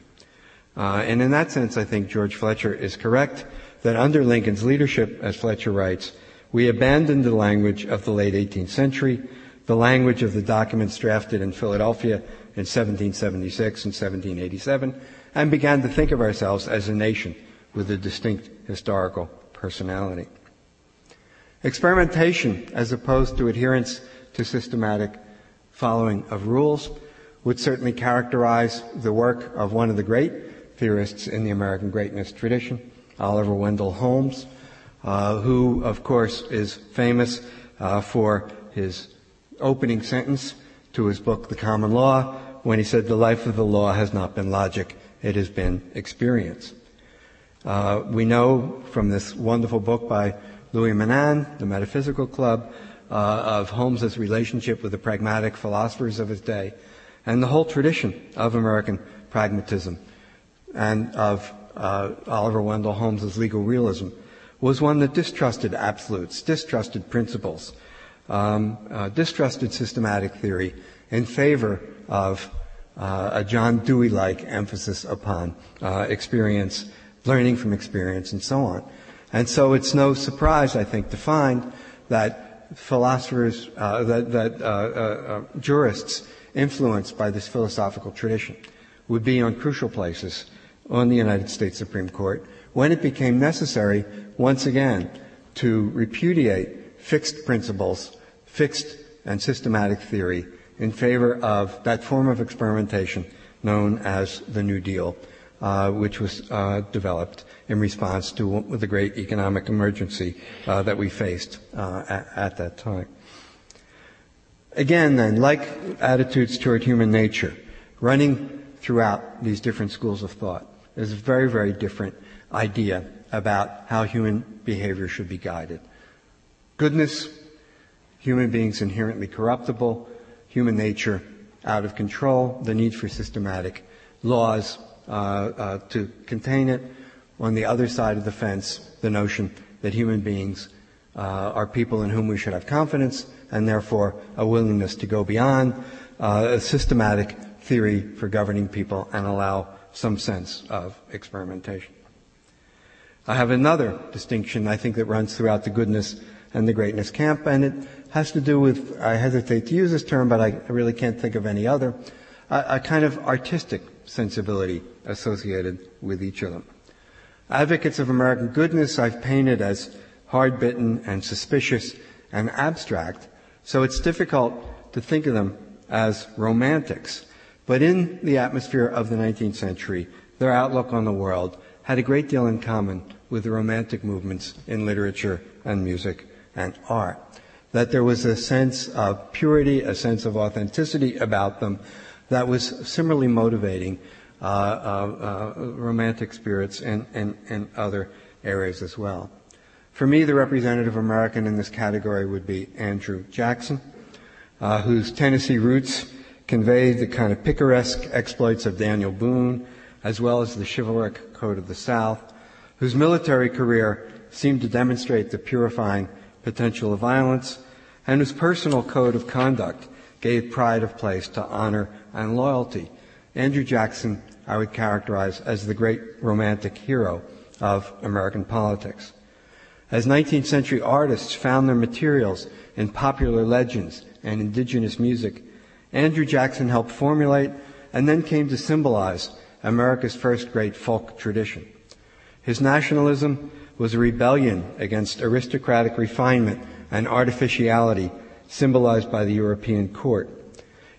Uh, and in that sense, I think George Fletcher is correct that under Lincoln's leadership, as Fletcher writes, we abandoned the language of the late 18th century, the language of the documents drafted in Philadelphia in 1776 and 1787, and began to think of ourselves as a nation with a distinct historical personality. Experimentation, as opposed to adherence to systematic following of rules, would certainly characterize the work of one of the great theorists in the American greatness tradition, Oliver Wendell Holmes, uh, who, of course, is famous uh, for his opening sentence to his book, The Common Law, when he said, The life of the law has not been logic, it has been experience. Uh, we know from this wonderful book by Louis Menand, The Metaphysical Club, uh, of Holmes's relationship with the pragmatic philosophers of his day, and the whole tradition of American pragmatism and of uh, Oliver Wendell Holmes's legal realism was one that distrusted absolutes, distrusted principles, um, uh, distrusted systematic theory in favor of uh, a John Dewey-like emphasis upon uh, experience, learning from experience, and so on. And so it's no surprise, I think, to find that philosophers, uh, that, that uh, uh, jurists influenced by this philosophical tradition would be on crucial places on the United States Supreme Court when it became necessary, once again, to repudiate fixed principles, fixed and systematic theory in favor of that form of experimentation known as the New Deal, uh, which was uh, developed in response to the great economic emergency uh, that we faced uh, at, at that time. Again, then, like attitudes toward human nature, running throughout these different schools of thought is a very, very different idea about how human behavior should be guided. Goodness, human beings inherently corruptible, human nature out of control, the need for systematic laws uh, uh, to contain it. On the other side of the fence, the notion that human beings uh, are people in whom we should have confidence, and therefore a willingness to go beyond uh, a systematic theory for governing people and allow some sense of experimentation. I have another distinction I think that runs throughout the goodness and the greatness camp, and it has to do with, I hesitate to use this term, but I really can't think of any other, a, a kind of artistic sensibility associated with each of them. Advocates of American goodness I've painted as hard bitten and suspicious and abstract, so it's difficult to think of them as romantics. But in the atmosphere of the 19th century, their outlook on the world had a great deal in common with the Romantic movements in literature and music and art. That there was a sense of purity, a sense of authenticity about them that was similarly motivating uh, uh, uh, romantic spirits in, in, in other areas as well. For me, the representative American in this category would be Andrew Jackson, uh, whose Tennessee roots conveyed the kind of picaresque exploits of Daniel Boone, as well as the chivalric code of the South, whose military career seemed to demonstrate the purifying potential of violence, and whose personal code of conduct gave pride of place to honor and loyalty. Andrew Jackson, I would characterize as the great romantic hero of American politics. As 19th century artists found their materials in popular legends and indigenous music, Andrew Jackson helped formulate and then came to symbolize America's first great folk tradition. His nationalism was a rebellion against aristocratic refinement and artificiality symbolized by the European court.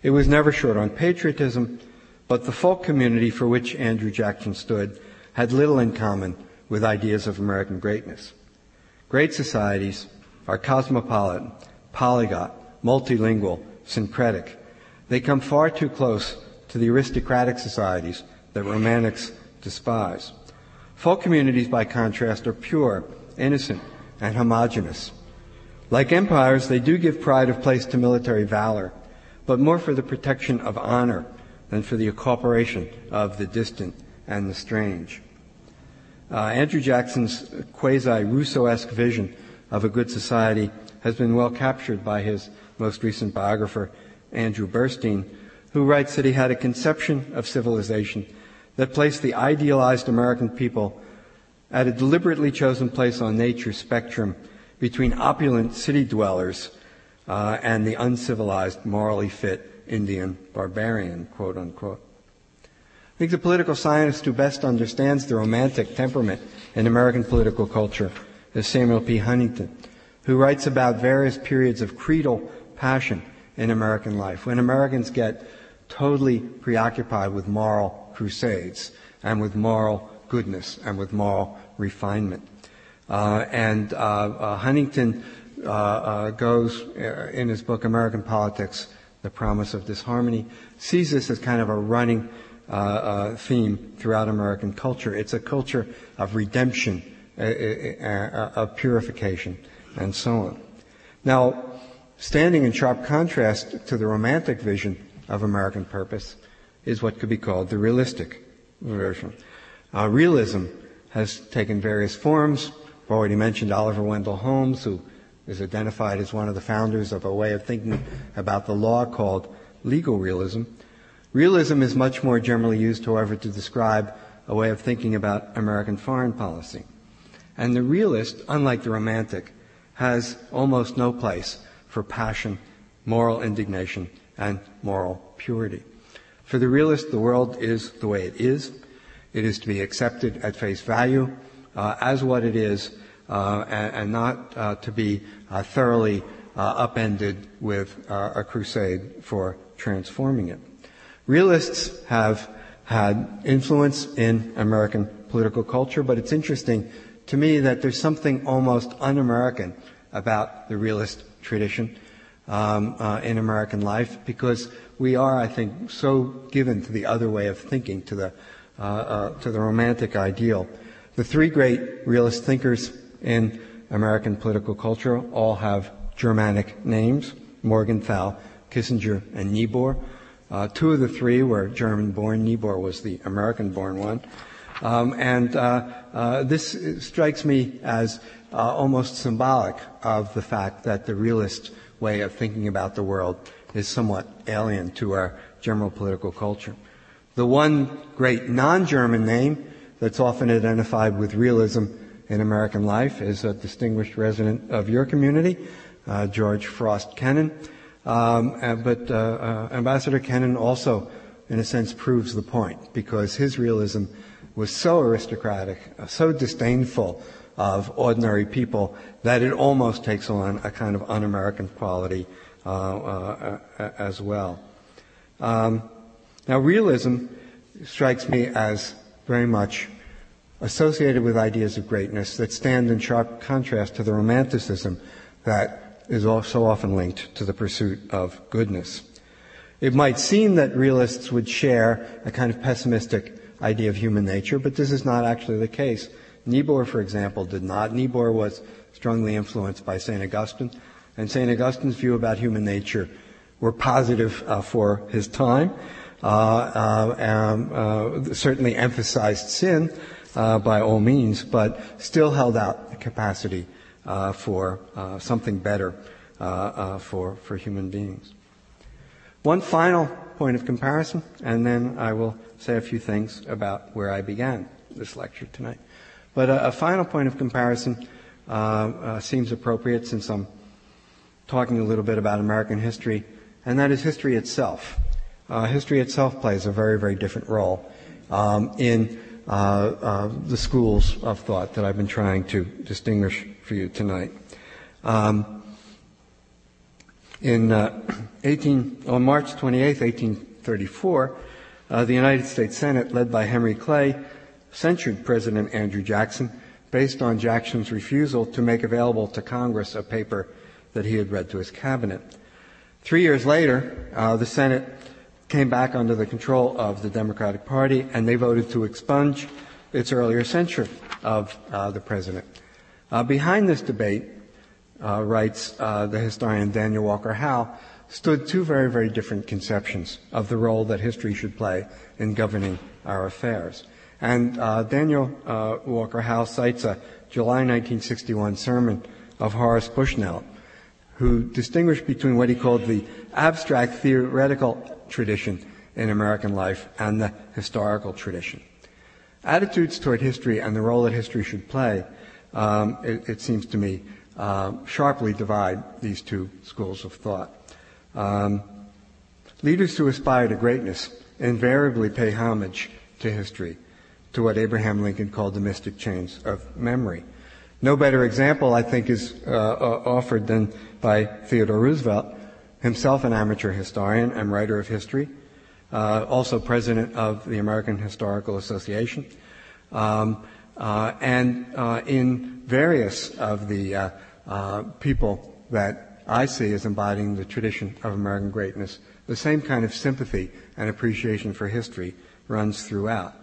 It was never short on patriotism, but the folk community for which Andrew Jackson stood had little in common with ideas of American greatness. Great societies are cosmopolitan, polyglot, multilingual, syncretic. They come far too close to the aristocratic societies that romantics despise. Folk communities, by contrast, are pure, innocent, and homogeneous. Like empires, they do give pride of place to military valor, but more for the protection of honor than for the incorporation of the distant and the strange. Uh, Andrew Jackson's quasi Rousseau-esque vision of a good society has been well captured by his most recent biographer, Andrew Burstein, who writes that he had a conception of civilization that placed the idealized American people at a deliberately chosen place on nature's spectrum between opulent city dwellers uh, and the uncivilized, morally fit Indian barbarian, quote unquote. I think the political scientist who best understands the romantic temperament in American political culture is Samuel P. Huntington, who writes about various periods of creedal passion in American life, when Americans get totally preoccupied with moral crusades and with moral goodness and with moral refinement. Uh, and uh, uh, Huntington uh, uh, goes uh, in his book American Politics, The Promise of Disharmony, sees this as kind of a running theme throughout American culture. It's a culture of redemption, of purification, and so on. Now, standing in sharp contrast to the romantic vision of American purpose is what could be called the realistic version. Uh, realism has taken various forms. I've already mentioned Oliver Wendell Holmes, who is identified as one of the founders of a way of thinking about the law called legal realism. Realism is much more generally used, however, to describe a way of thinking about American foreign policy. And the realist, unlike the romantic, has almost no place for passion, moral indignation, and moral purity. For the realist, the world is the way it is. It is to be accepted at face value as what it is, uh, and, and, not uh, to be uh, thoroughly uh, upended with uh, a crusade for transforming it. Realists have had influence in American political culture, but it's interesting to me that there's something almost un-American about the realist tradition um, uh, in American life because we are, I think, so given to the other way of thinking, to the uh, uh, to the romantic ideal. The three great realist thinkers in American political culture all have Germanic names: Morgenthau, Kissinger, and Niebuhr. Uh, two of the three were German-born. Niebuhr was the American-born one. Um, and uh, uh, this strikes me as uh, almost symbolic of the fact that the realist way of thinking about the world is somewhat alien to our general political culture. The one great non-German name that's often identified with realism in American life is a distinguished resident of your community, uh, George Frost Kennan. Um, uh, but uh, uh, Ambassador Kennan also, in a sense, proves the point because his realism was so aristocratic, uh, so disdainful of ordinary people that it almost takes on a kind of un-American quality as well. Um, now, realism strikes me as very much associated with ideas of greatness that stand in sharp contrast to the romanticism that is so often linked to the pursuit of goodness. It might seem that realists would share a kind of pessimistic idea of human nature, but this is not actually the case. Niebuhr, for example, did not. Niebuhr was strongly influenced by St. Augustine, and St. Augustine's view about human nature were positive uh, for his time. Uh, uh, um, uh certainly emphasized sin uh, by all means, but still held out the capacity uh, for something better for, for human beings. One final point of comparison, and then I will say a few things about where I began this lecture tonight. But a, a final point of comparison uh, uh, seems appropriate since I'm talking a little bit about American history, and that is history itself. Uh, history itself plays a very, very different role um, in uh, uh, the schools of thought that I've been trying to distinguish for you tonight. Um, in uh, 18, on March 28, 1834, uh, the United States Senate, led by Henry Clay, censured President Andrew Jackson based on Jackson's refusal to make available to Congress a paper that he had read to his cabinet. Three years later, uh, the Senate came back under the control of the Democratic Party, and they voted to expunge its earlier censure of uh, the president. Uh, behind this debate, uh, writes uh, the historian Daniel Walker Howe, stood two very, very different conceptions of the role that history should play in governing our affairs. And uh, Daniel uh, Walker Howe cites a July 1961 sermon of Horace Bushnell, who distinguished between what he called the abstract theoretical tradition in American life and the historical tradition. Attitudes toward history and the role that history should play, um, it, it, seems to me, uh, sharply divide these two schools of thought. Um, leaders who aspire to greatness invariably pay homage to history, to what Abraham Lincoln called the mystic chains of memory. No better example, I think, is uh, offered than by Theodore Roosevelt, himself an amateur historian and writer of history, uh, also president of the American Historical Association, um, uh, and uh, in various of the uh, people that I see as embodying the tradition of American greatness. The same kind of sympathy and appreciation for history runs throughout.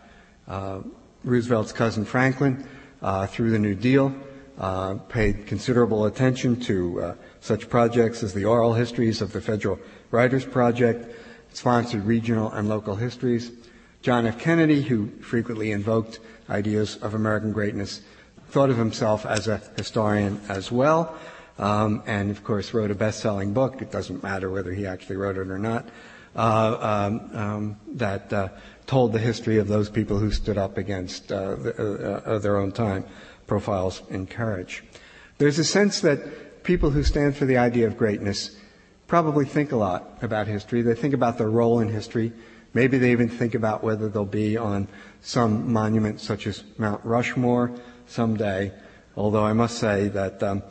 Uh, Roosevelt's cousin Franklin, uh, through the New Deal, uh, paid considerable attention to uh, such projects as the oral histories of the Federal Writers Project, sponsored regional and local histories. John F. Kennedy, who frequently invoked ideas of American greatness, thought of himself as a historian as well um, and of course wrote a best-selling book. It doesn't matter whether he actually wrote it or not. Uh, um, um, that uh, told the history of those people who stood up against uh, the, uh, uh, their own time. Profiles in courage. There's a sense that people who stand for the idea of greatness probably think a lot about history. They think about their role in history. Maybe they even think about whether they'll be on some monument such as Mount Rushmore someday. Although I must say that um,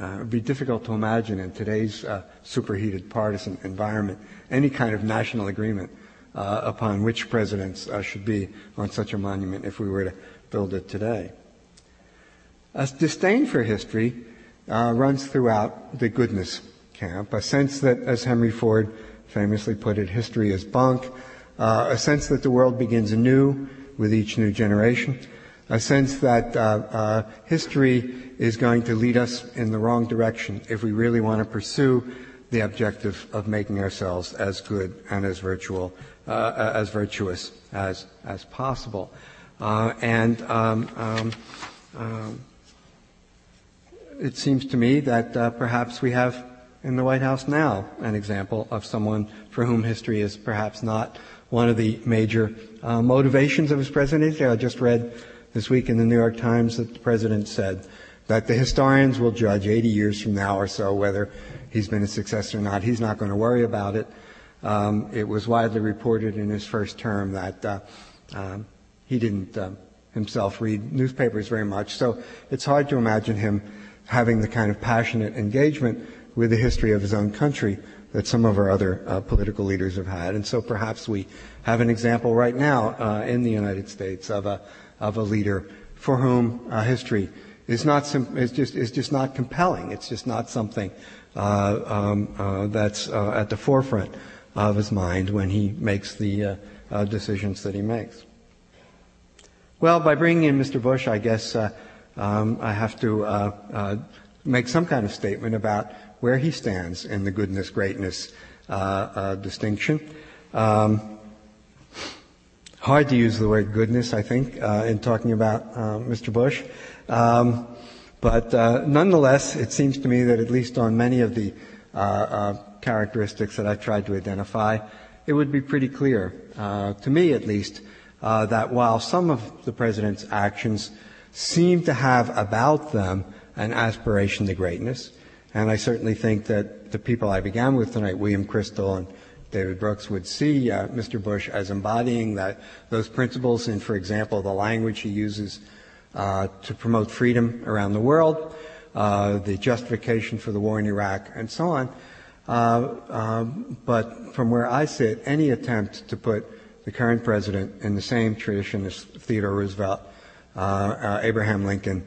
uh, it would be difficult to imagine in today's uh, superheated partisan environment any kind of national agreement uh, upon which presidents uh, should be on such a monument if we were to build it today. A disdain for history uh, runs throughout the goodness camp, a sense that, as Henry Ford famously put it, history is bunk, uh, a sense that the world begins anew with each new generation, a sense that uh, uh, history is going to lead us in the wrong direction if we really want to pursue the objective of making ourselves as good and as virtual, uh, as virtuous as as possible. Uh, and um, um, um, it seems to me that uh, perhaps we have in the White House now an example of someone for whom history is perhaps not one of the major uh, motivations of his presidency. I just read this week in the New York Times that the president said that the historians will judge 80 years from now or so whether he's been a success or not. He's not going to worry about it. Um, it was widely reported in his first term that uh, um, he didn't uh, himself read newspapers very much, so it's hard to imagine him having the kind of passionate engagement with the history of his own country that some of our other uh, political leaders have had. And so perhaps we have an example right now uh, in the United States of a of a leader for whom uh, history is not sim- is just is just not compelling. It's just not something uh, um, uh, that's uh, at the forefront of his mind when he makes the uh, uh, decisions that he makes. Well, by bringing in Mr. Bush, I guess um, I have to make some kind of statement about where he stands in the goodness greatness distinction. Um, hard to use the word goodness, I think, uh, in talking about uh, Mr. Bush. Um, but uh, nonetheless, it seems to me that at least on many of the uh, uh, characteristics that I've tried to identify, it would be pretty clear, uh, to me at least, that while some of the president's actions seem to have about them an aspiration to greatness, and I certainly think that the people I began with tonight, William Kristol and David Brooks would see uh, Mr. Bush as embodying that those principles in, for example, the language he uses uh, to promote freedom around the world, uh, the justification for the war in Iraq, and so on. Uh, um, but from where I sit, any attempt to put the current president in the same tradition as Theodore Roosevelt, Abraham Lincoln,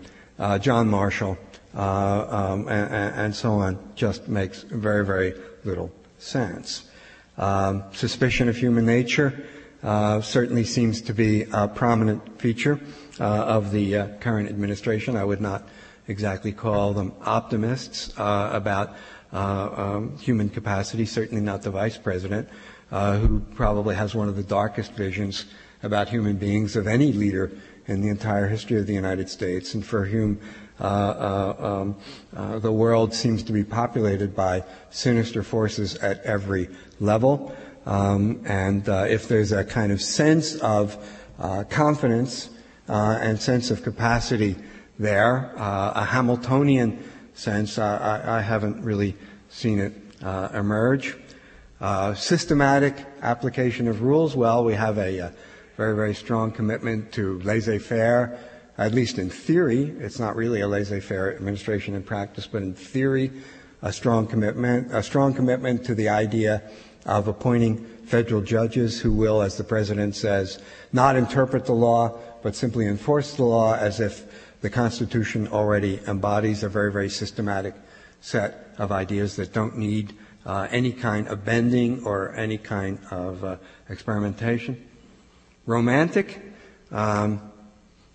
John Marshall, um, and, and so on just makes very, very little sense. Um, suspicion of human nature uh, certainly seems to be a prominent feature uh, of the uh, current administration. I would not exactly call them optimists uh, about uh, um, human capacity, certainly not the vice president, uh, who probably has one of the darkest visions about human beings of any leader in the entire history of the United States, and for whom uh, uh, um, uh, the world seems to be populated by sinister forces at every level. Um, and if there's a kind of sense of confidence and sense of capacity there, a Hamiltonian sense, I, I haven't really seen it emerge. Uh, systematic application of rules. Well, we have a, a very, very strong commitment to laissez-faire at least in theory, it's not really a laissez-faire administration in practice, but in theory, a strong commitment, a strong commitment to the idea of appointing federal judges who will, as the president says, not interpret the law, but simply enforce the law as if the Constitution already embodies a very, very systematic set of ideas that don't need uh, any kind of bending or any kind of uh, experimentation. Romantic. Um,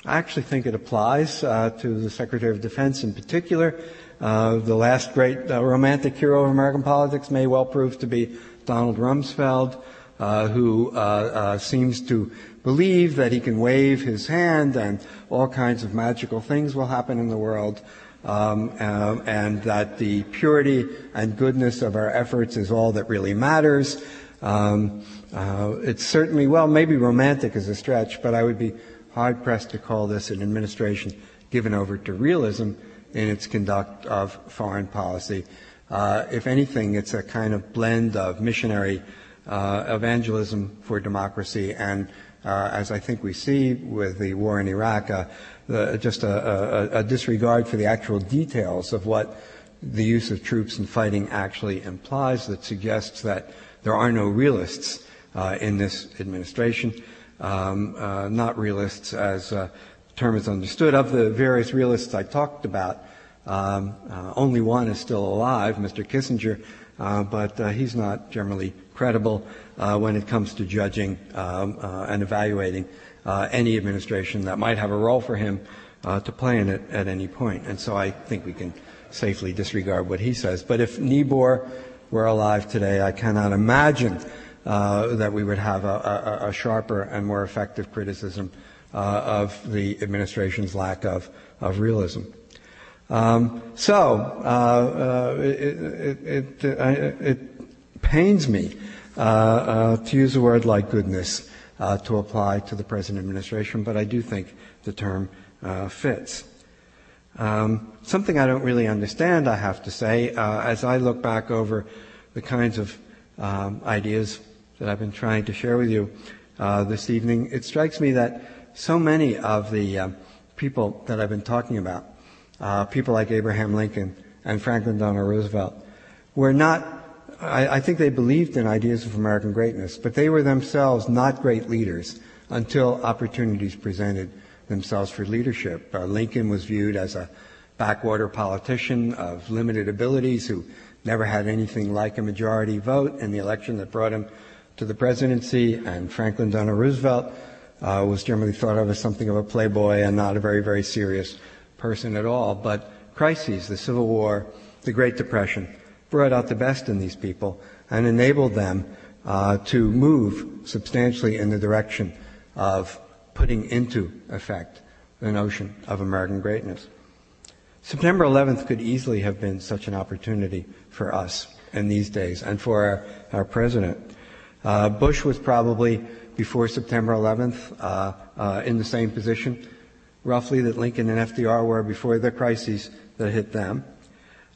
I actually think it applies uh, to the Secretary of Defense in particular. Uh, the last great uh, romantic hero of American politics may well prove to be Donald Rumsfeld, uh, who uh, uh, seems to believe that he can wave his hand and all kinds of magical things will happen in the world. Um, and that the purity and goodness of our efforts is all that really matters. Um, it's certainly, well, maybe romantic is a stretch, but I would be hard pressed to call this an administration given over to realism in its conduct of foreign policy. Uh, if anything, it's a kind of blend of missionary uh, evangelism for democracy and, uh, as I think we see with the war in Iraq, uh, the, just a, a, a, disregard for the actual details of what the use of troops and fighting actually implies that suggests that there are no realists uh, in this administration um, uh, not realists as uh, the term is understood. Of the various realists I talked about, um, uh, only one is still alive, Mr. Kissinger, uh, but uh, he's not generally credible uh, when it comes to judging um, and evaluating any administration that might have a role for him to play in it at any point. And so I think we can safely disregard what he says. But if Niebuhr were alive today, I cannot imagine uh, that we would have a, a, a, sharper and more effective criticism uh, of the administration's lack of, of realism. Um, so uh, uh it, it, it, it, pains me uh, to use a word like goodness to apply to the present administration, but I do think the term fits. Um, something I don't really understand, I have to say, as I look back over the kinds of um, ideas that I've been trying to share with you uh, this evening, it strikes me that so many of the uh, people that I've been talking about, uh, people like Abraham Lincoln and Franklin Delano Roosevelt, were not, I, I think they believed in ideas of American greatness, but they were themselves not great leaders until opportunities presented themselves for leadership. Uh, Lincoln was viewed as a backwater politician of limited abilities who never had anything like a majority vote in the election that brought him to the presidency, and Franklin Delano Roosevelt uh, was generally thought of as something of a playboy and not a very, very serious person at all. But crises, the Civil War, the Great Depression, brought out the best in these people and enabled them uh, to move substantially in the direction of putting into effect the notion of American greatness. September 11th could easily have been such an opportunity for us in these days and for our, our president. Uh, Bush was probably before September 11th uh, uh, in the same position, roughly that Lincoln and FDR were before the crises that hit them.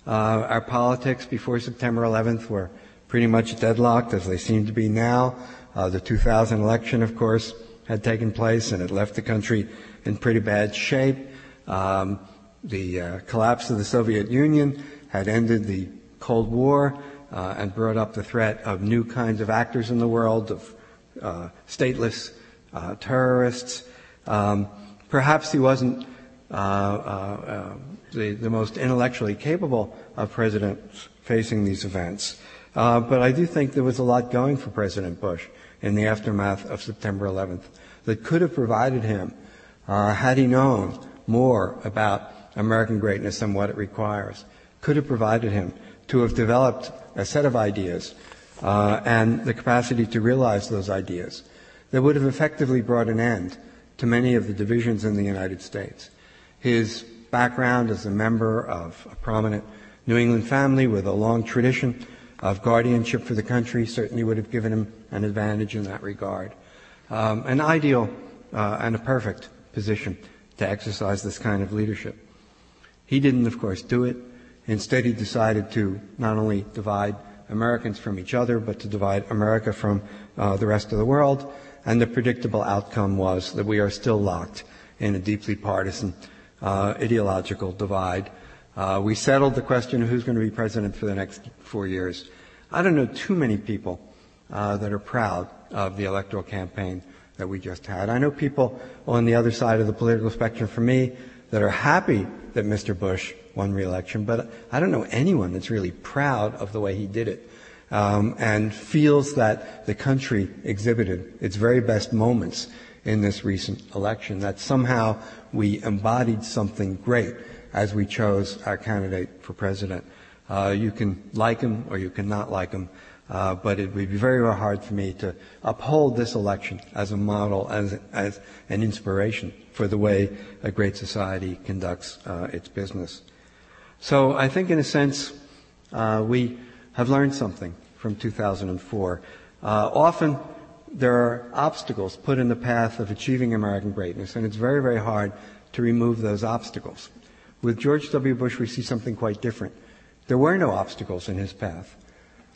Uh, our politics before September 11th were pretty much deadlocked as they seem to be now. Uh, the 2000 election, of course, had taken place and it left the country in pretty bad shape. Um, the uh, collapse of the Soviet Union had ended the Cold War uh, and brought up the threat of new kinds of actors in the world, of uh, stateless uh, terrorists. Um, perhaps he wasn't uh, uh, the, the, most intellectually capable of presidents facing these events. but I do think there was a lot going for President Bush in the aftermath of September 11th that could have provided him, had he known more about American greatness and what it requires, could have provided him to have developed a set of ideas uh, and the capacity to realize those ideas that would have effectively brought an end to many of the divisions in the United States. His background as a member of a prominent New England family with a long tradition of guardianship for the country certainly would have given him an advantage in that regard. Um, an ideal uh, and a perfect position to exercise this kind of leadership. He didn't, of course, do it. Instead, he decided to not only divide Americans from each other, but to divide America from uh, the rest of the world. And the predictable outcome was that we are still locked in a deeply partisan uh, ideological divide. Uh, we settled the question of who's going to be president for the next four years. I don't know too many people uh, that are proud of the electoral campaign that we just had. I know people on the other side of the political spectrum from me that are happy that Mr. Bush won re-election, but I don't know anyone that's really proud of the way he did it. Um, and feels that the country exhibited its very best moments in this recent election, that somehow we embodied something great as we chose our candidate for president. Uh, you can like him or you cannot like him, uh, but it would be very, very hard for me to uphold this election as a model, as, as an inspiration for the way a great society conducts uh, its business. So I think, in a sense, uh, we have learned something from 2004. Uh, often there are obstacles put in the path of achieving American greatness, and it's very, very hard to remove those obstacles. With George W. Bush, we see something quite different. There were no obstacles in his path.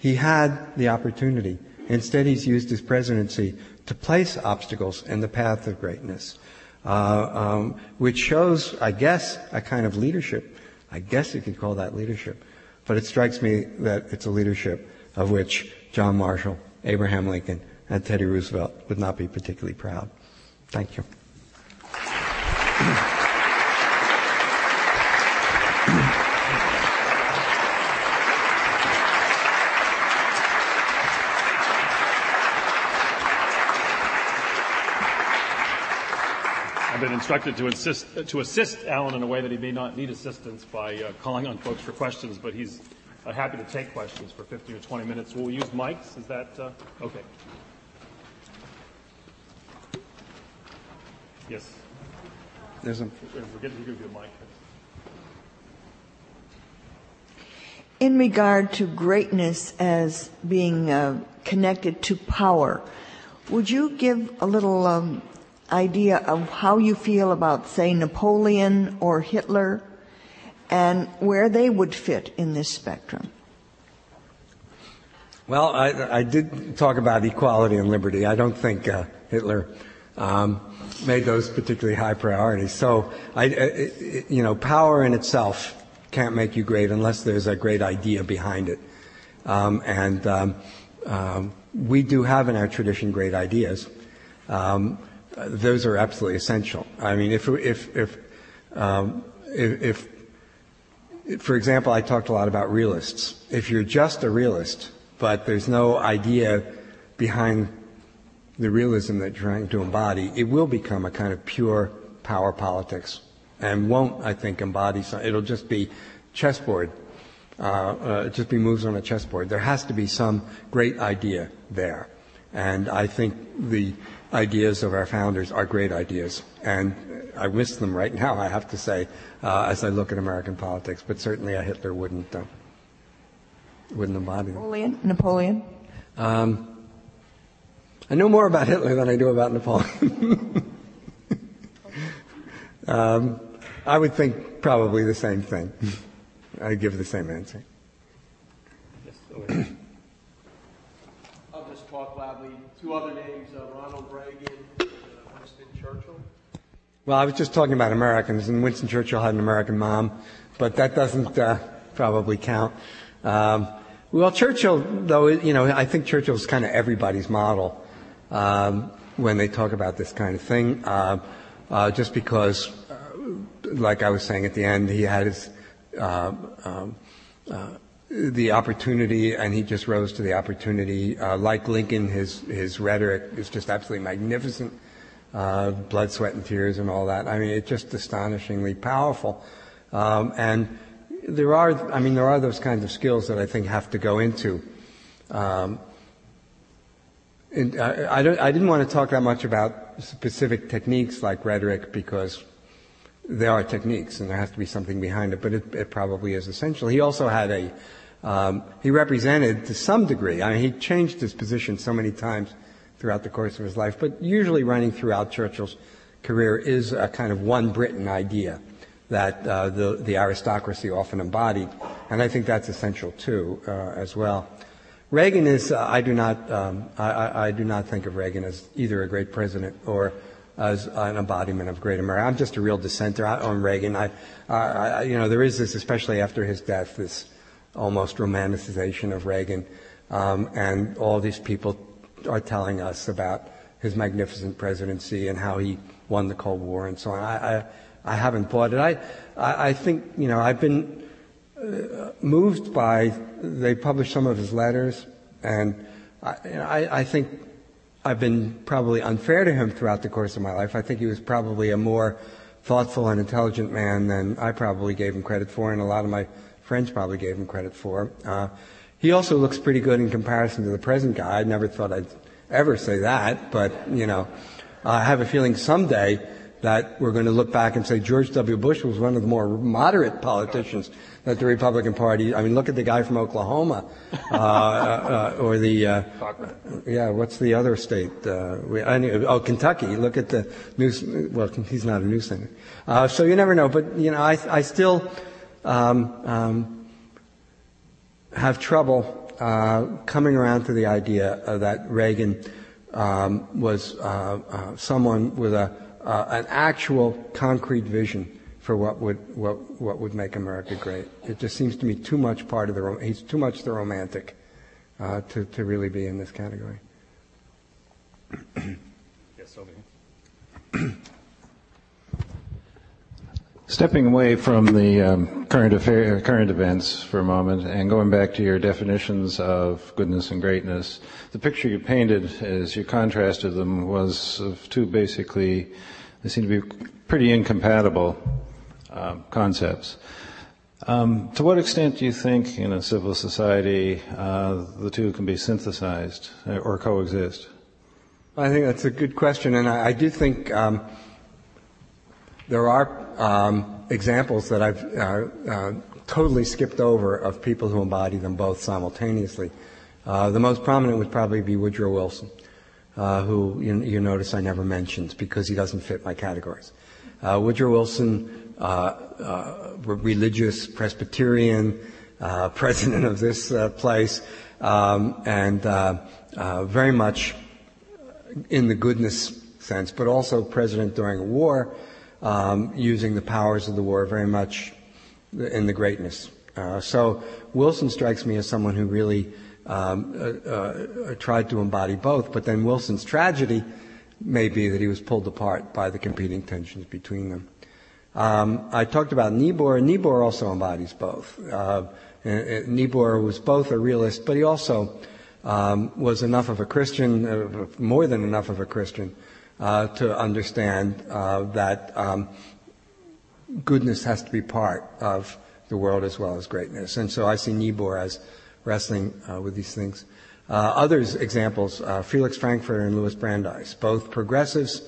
He had the opportunity. Instead, he's used his presidency to place obstacles in the path of greatness uh, um, which shows, I guess, a kind of leadership. I guess you could call that leadership. But it strikes me that it's a leadership of which John Marshall, Abraham Lincoln, and Teddy Roosevelt would not be particularly proud. Thank you. been instructed to, insist, to assist Alan in a way that he may not need assistance by uh, calling on folks for questions, but he's uh, happy to take questions for 15 or 20 minutes. We'll use mics. Is that uh, okay? Yes. There's a. We're getting to give you a mic. In regard to greatness as being uh, connected to power, would you give a little um, idea of how you feel about, say, Napoleon or Hitler and where they would fit in this spectrum? Well, I, I did talk about equality and liberty. I don't think uh, Hitler um, made those particularly high priorities. So, I, it, you know, power in itself can't make you great unless there's a great idea behind it. Um, and um, um we do have in our tradition great ideas. Um, those are absolutely essential. I mean, if if if, um, if, if for example, I talked a lot about realists. If you're just a realist, but there's no idea behind the realism that you're trying to embody, it will become a kind of pure power politics and won't, I think, embody some, it'll just be chessboard. Uh, uh, just be moves on a chessboard. There has to be some great idea there. And I think the ideas of our founders are great ideas. And I miss them right now, I have to say, uh, as I look at American politics. But certainly a Hitler wouldn't, uh, wouldn't embody them. Napoleon? Napoleon? Um, I know more about Hitler than I do about Napoleon. um, I would think probably the same thing. I'd give the same answer. I'll just talk loudly. Two other names, uh, Ronald Reagan and uh, Winston Churchill. Well, I was just talking about Americans, and Winston Churchill had an American mom, but that doesn't uh, probably count. Um, well, Churchill, though, you know, I think Churchill's kind of everybody's model um, when they talk about this kind of thing, uh, uh, just because, uh, like I was saying at the end, he had his uh, um, uh, the opportunity, and he just rose to the opportunity. Uh, like Lincoln, his his rhetoric is just absolutely magnificent. blood, sweat, and tears, and all that. I mean, it's just astonishingly powerful. Um, and there are, I mean, there are those kinds of skills that I think have to go into um, I, I, I, didn't want to talk that much about specific techniques like rhetoric because there are techniques and there has to be something behind it, but it, it probably is essential. He also had a, um, he represented to some degree, I mean, he changed his position so many times throughout the course of his life, but usually running throughout Churchill's career is a kind of one Britain idea that uh, the, the aristocracy often embodied, and I think that's essential too, uh, as well. Reagan is, uh, I do not, um, I, I, do not think of Reagan as either a great president or as an embodiment of great America. I'm just a real dissenter on Reagan. I, I, you know, there is this, especially after his death, this almost romanticization of Reagan, um, and all these people are telling us about his magnificent presidency and how he won the Cold War and so on. I, I, I haven't bought it. I, I, I think, you know, I've been uh, moved by, they published some of his letters, and I, I, I, think I've been probably unfair to him throughout the course of my life. I think he was probably a more thoughtful and intelligent man than I probably gave him credit for, and a lot of my friends probably gave him credit for. Uh, he also looks pretty good in comparison to the present guy. I never thought I'd ever say that, but, you know, I have a feeling someday that we're going to look back and say George W. Bush was one of the more moderate politicians that the Republican Party. I mean, look at the guy from Oklahoma, uh, uh, or the uh, yeah. What's the other state? Uh, we, oh, Kentucky. Look at the news. Well, he's not a news senator, uh, so you never know. But you know, I, I still um, um, have trouble uh, coming around to the idea that Reagan um, was someone with a uh, an actual concrete vision for what would what what would make America great. It just seems to me too much part of the he's too much the romantic uh, to to really be in this category. yes, over Stepping away from the um, current affair, current events for a moment, and going back to your definitions of goodness and greatness, the picture you painted as you contrasted them was of two basically, they seem to be pretty incompatible uh, concepts. Um, to what extent do you think, in a civil society, uh, the two can be synthesized or coexist? I think that's a good question, and I, I do think um, there are um, examples that I've uh, uh, totally skipped over of people who embody them both simultaneously. Uh, the most prominent would probably be Woodrow Wilson, uh, who you, you, notice I never mentioned because he doesn't fit my categories. Uh, Woodrow Wilson, uh, religious Presbyterian, president of this place, um, and very much in the goodness sense, but also president during a war um, using the powers of the war very much in the greatness. Uh, so Wilson strikes me as someone who really um, uh, uh, tried to embody both. But then Wilson's tragedy may be that he was pulled apart by the competing tensions between them. Um, I talked about Niebuhr. Niebuhr also embodies both. Uh, Niebuhr was both a realist, but he also um, was enough of a Christian, uh, more than enough of a Christian, uh, to understand uh, that um, goodness has to be part of the world as well as greatness. And so I see Niebuhr as wrestling uh, with these things. Uh, others examples: Felix Frankfurter and Louis Brandeis, both progressives,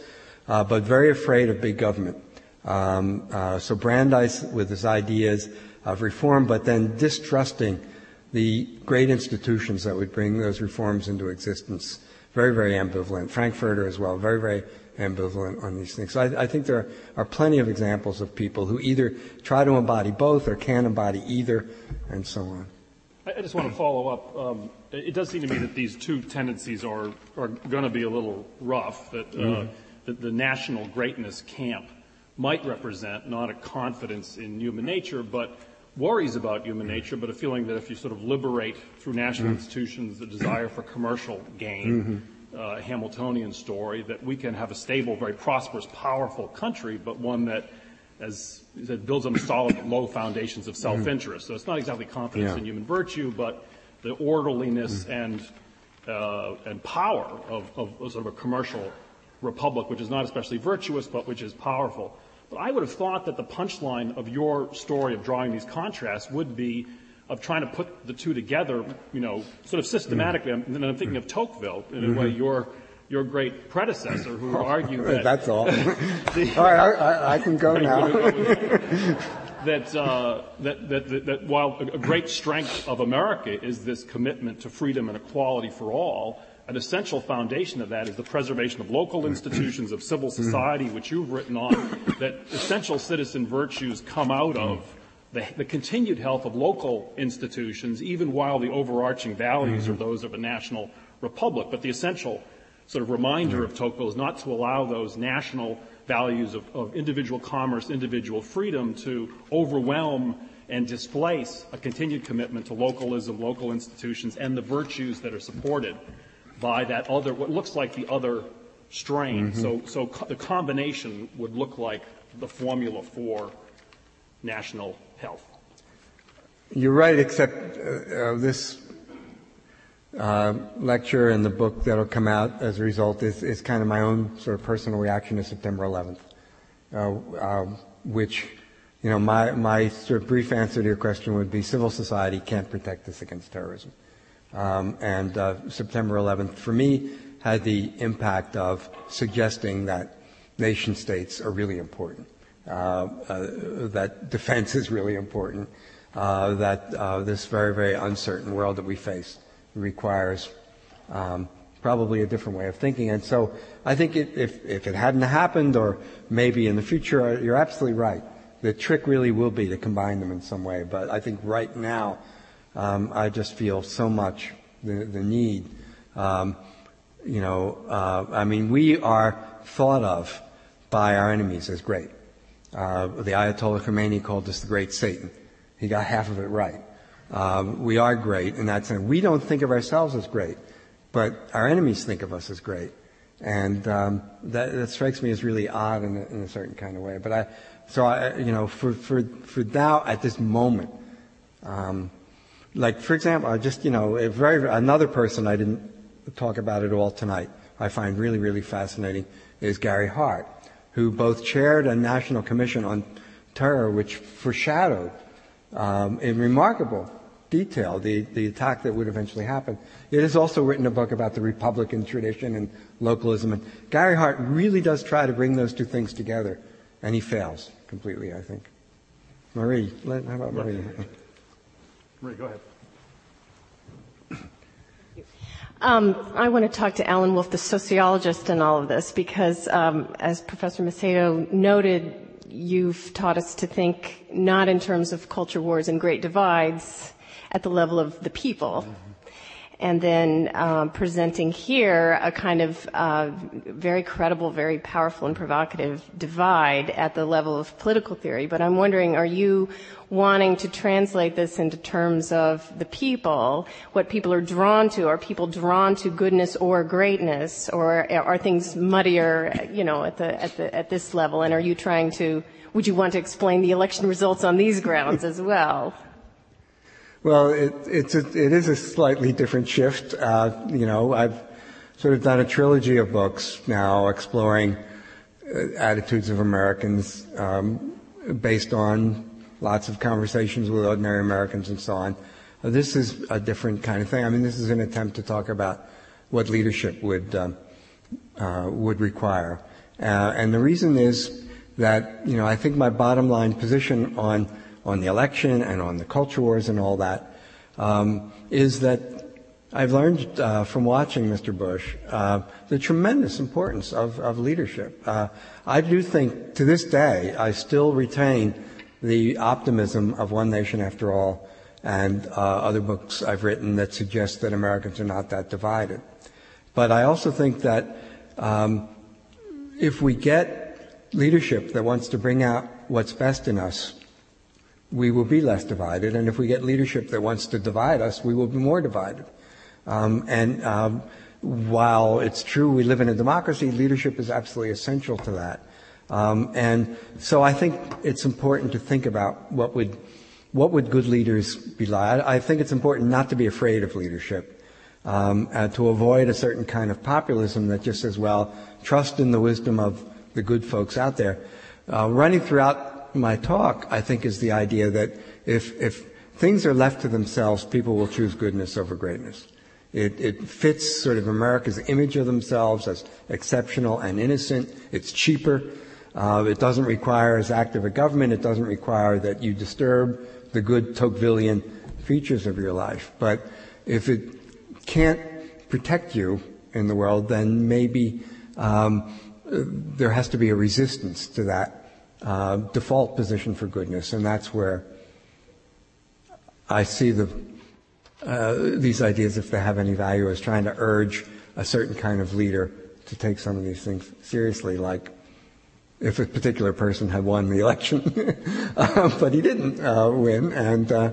but very afraid of big government. Um, uh, so Brandeis with his ideas of reform, but then distrusting the great institutions that would bring those reforms into existence. Very, very ambivalent. Frankfurter as well, very, very ambivalent on these things. So I, I, think there are plenty of examples of people who either try to embody both or can embody either, and so on. I just want to follow up. Um, it does seem to me that these two tendencies are, are going to be a little rough, that, uh, mm-hmm. that the national greatness camp might represent not a confidence in human nature, but worries about human nature, but a feeling that if you sort of liberate through national mm-hmm. institutions the desire for commercial gain, mm-hmm. uh, Hamiltonian story, that we can have a stable, very prosperous, powerful country, but one that, as said, builds on solid, low foundations of self-interest. So it's not exactly confidence yeah. in human virtue, but the orderliness mm-hmm. and uh, and power of, of sort of a commercial republic, which is not especially virtuous, but which is powerful. But I would have thought that the punchline of your story of drawing these contrasts would be of trying to put the two together, you know, sort of systematically. Mm-hmm. And I'm thinking of Tocqueville, in a mm-hmm. way, your your great predecessor, who argued that that's all. the, all right, I, I, can go now. that, uh, that, that, that, that while a great strength of America is this commitment to freedom and equality for all, an essential foundation of that is the preservation of local institutions of civil society, which you've written on, that essential citizen virtues come out of the, the continued health of local institutions, even while the overarching values are those of a national republic. But the essential sort of reminder of Tocqueville is not to allow those national values of, of individual commerce, individual freedom to overwhelm and displace a continued commitment to localism, local institutions, and the virtues that are supported by that other, what looks like the other strain. Mm-hmm. So, so co- the combination would look like the formula for national health. You're right, except uh, uh, this uh, lecture and the book that'll come out as a result is, is kind of my own sort of personal reaction to September 11th, uh, um, which, you know, my, my sort of brief answer to your question would be civil society can't protect us against terrorism. Um, and uh, September 11th, for me, had the impact of suggesting that nation states are really important, uh, uh, that defense is really important, uh, that uh, this very, very uncertain world that we face requires um, probably a different way of thinking. And so I think it, if, if it hadn't happened, or maybe in the future, uh, you're absolutely right. The trick really will be to combine them in some way. But I think right now, um, I just feel so much the, the need. Um, you know, uh, I mean, we are thought of by our enemies as great. Uh, the Ayatollah Khomeini called us the great Satan. He got half of it right. Um, we are great in that sense. We don't think of ourselves as great, but our enemies think of us as great. And um, that, that, strikes me as really odd in a, in a, certain kind of way. But I, so I, you know, for for for now at this moment, um, like, for example, just, you know, very, another person I didn't talk about at all tonight, I find really, really fascinating, is Gary Hart, who both chaired a national commission on terror, which foreshadowed um, in remarkable detail the, the attack that would eventually happen. It has also written a book about the Republican tradition and localism. And Gary Hart really does try to bring those two things together, and he fails completely, I think. Marie, how about Marie? Marie, go ahead. Um, I want to talk to Alan Wolfe, the sociologist, in all of this, because um, as Professor Macedo noted, you've taught us to think not in terms of culture wars and great divides at the level of the people. Mm-hmm. And then um, presenting here a kind of uh, very credible, very powerful and provocative divide at the level of political theory. But I'm wondering, are you wanting to translate this into terms of the people, what people are drawn to? Are people drawn to goodness or greatness, or are things muddier, you know, at the at the at this level? And are you trying to? Would you want to explain the election results on these grounds as well? Well, it, it's a, it is a slightly different shift. Uh, you know, I've sort of done a trilogy of books now exploring uh, attitudes of Americans um, based on lots of conversations with ordinary Americans and so on. Uh, this is a different kind of thing. I mean, this is an attempt to talk about what leadership would um, uh, would require, uh, and the reason is that you know I think my bottom line position on on the election and on the culture wars and all that, um, is that I've learned uh, from watching Mr. Bush uh, the tremendous importance of, of leadership. Uh, I do think to this day I still retain the optimism of One Nation After All and uh, other books I've written that suggest that Americans are not that divided. But I also think that um, if we get leadership that wants to bring out what's best in us, we will be less divided. And if we get leadership that wants to divide us, we will be more divided. Um, and um, while it's true we live in a democracy, leadership is absolutely essential to that. Um, and so I think it's important to think about what would what would good leaders be like. I, think it's important not to be afraid of leadership, um, to avoid a certain kind of populism that just says, "Well, trust in the wisdom of the good folks out there." Uh, running throughout my talk, I think, is the idea that if, if things are left to themselves, people will choose goodness over greatness. It, it, fits sort of America's image of themselves as exceptional and innocent. It's cheaper. Uh, it doesn't require as active a government. It doesn't require that you disturb the good Tocquevillian features of your life. But if it can't protect you in the world, then maybe um, there has to be a resistance to that uh, default position for goodness, and that's where I see the uh, these ideas, if they have any value, as trying to urge a certain kind of leader to take some of these things seriously, like if a particular person had won the election, uh, but he didn't uh, win. And uh,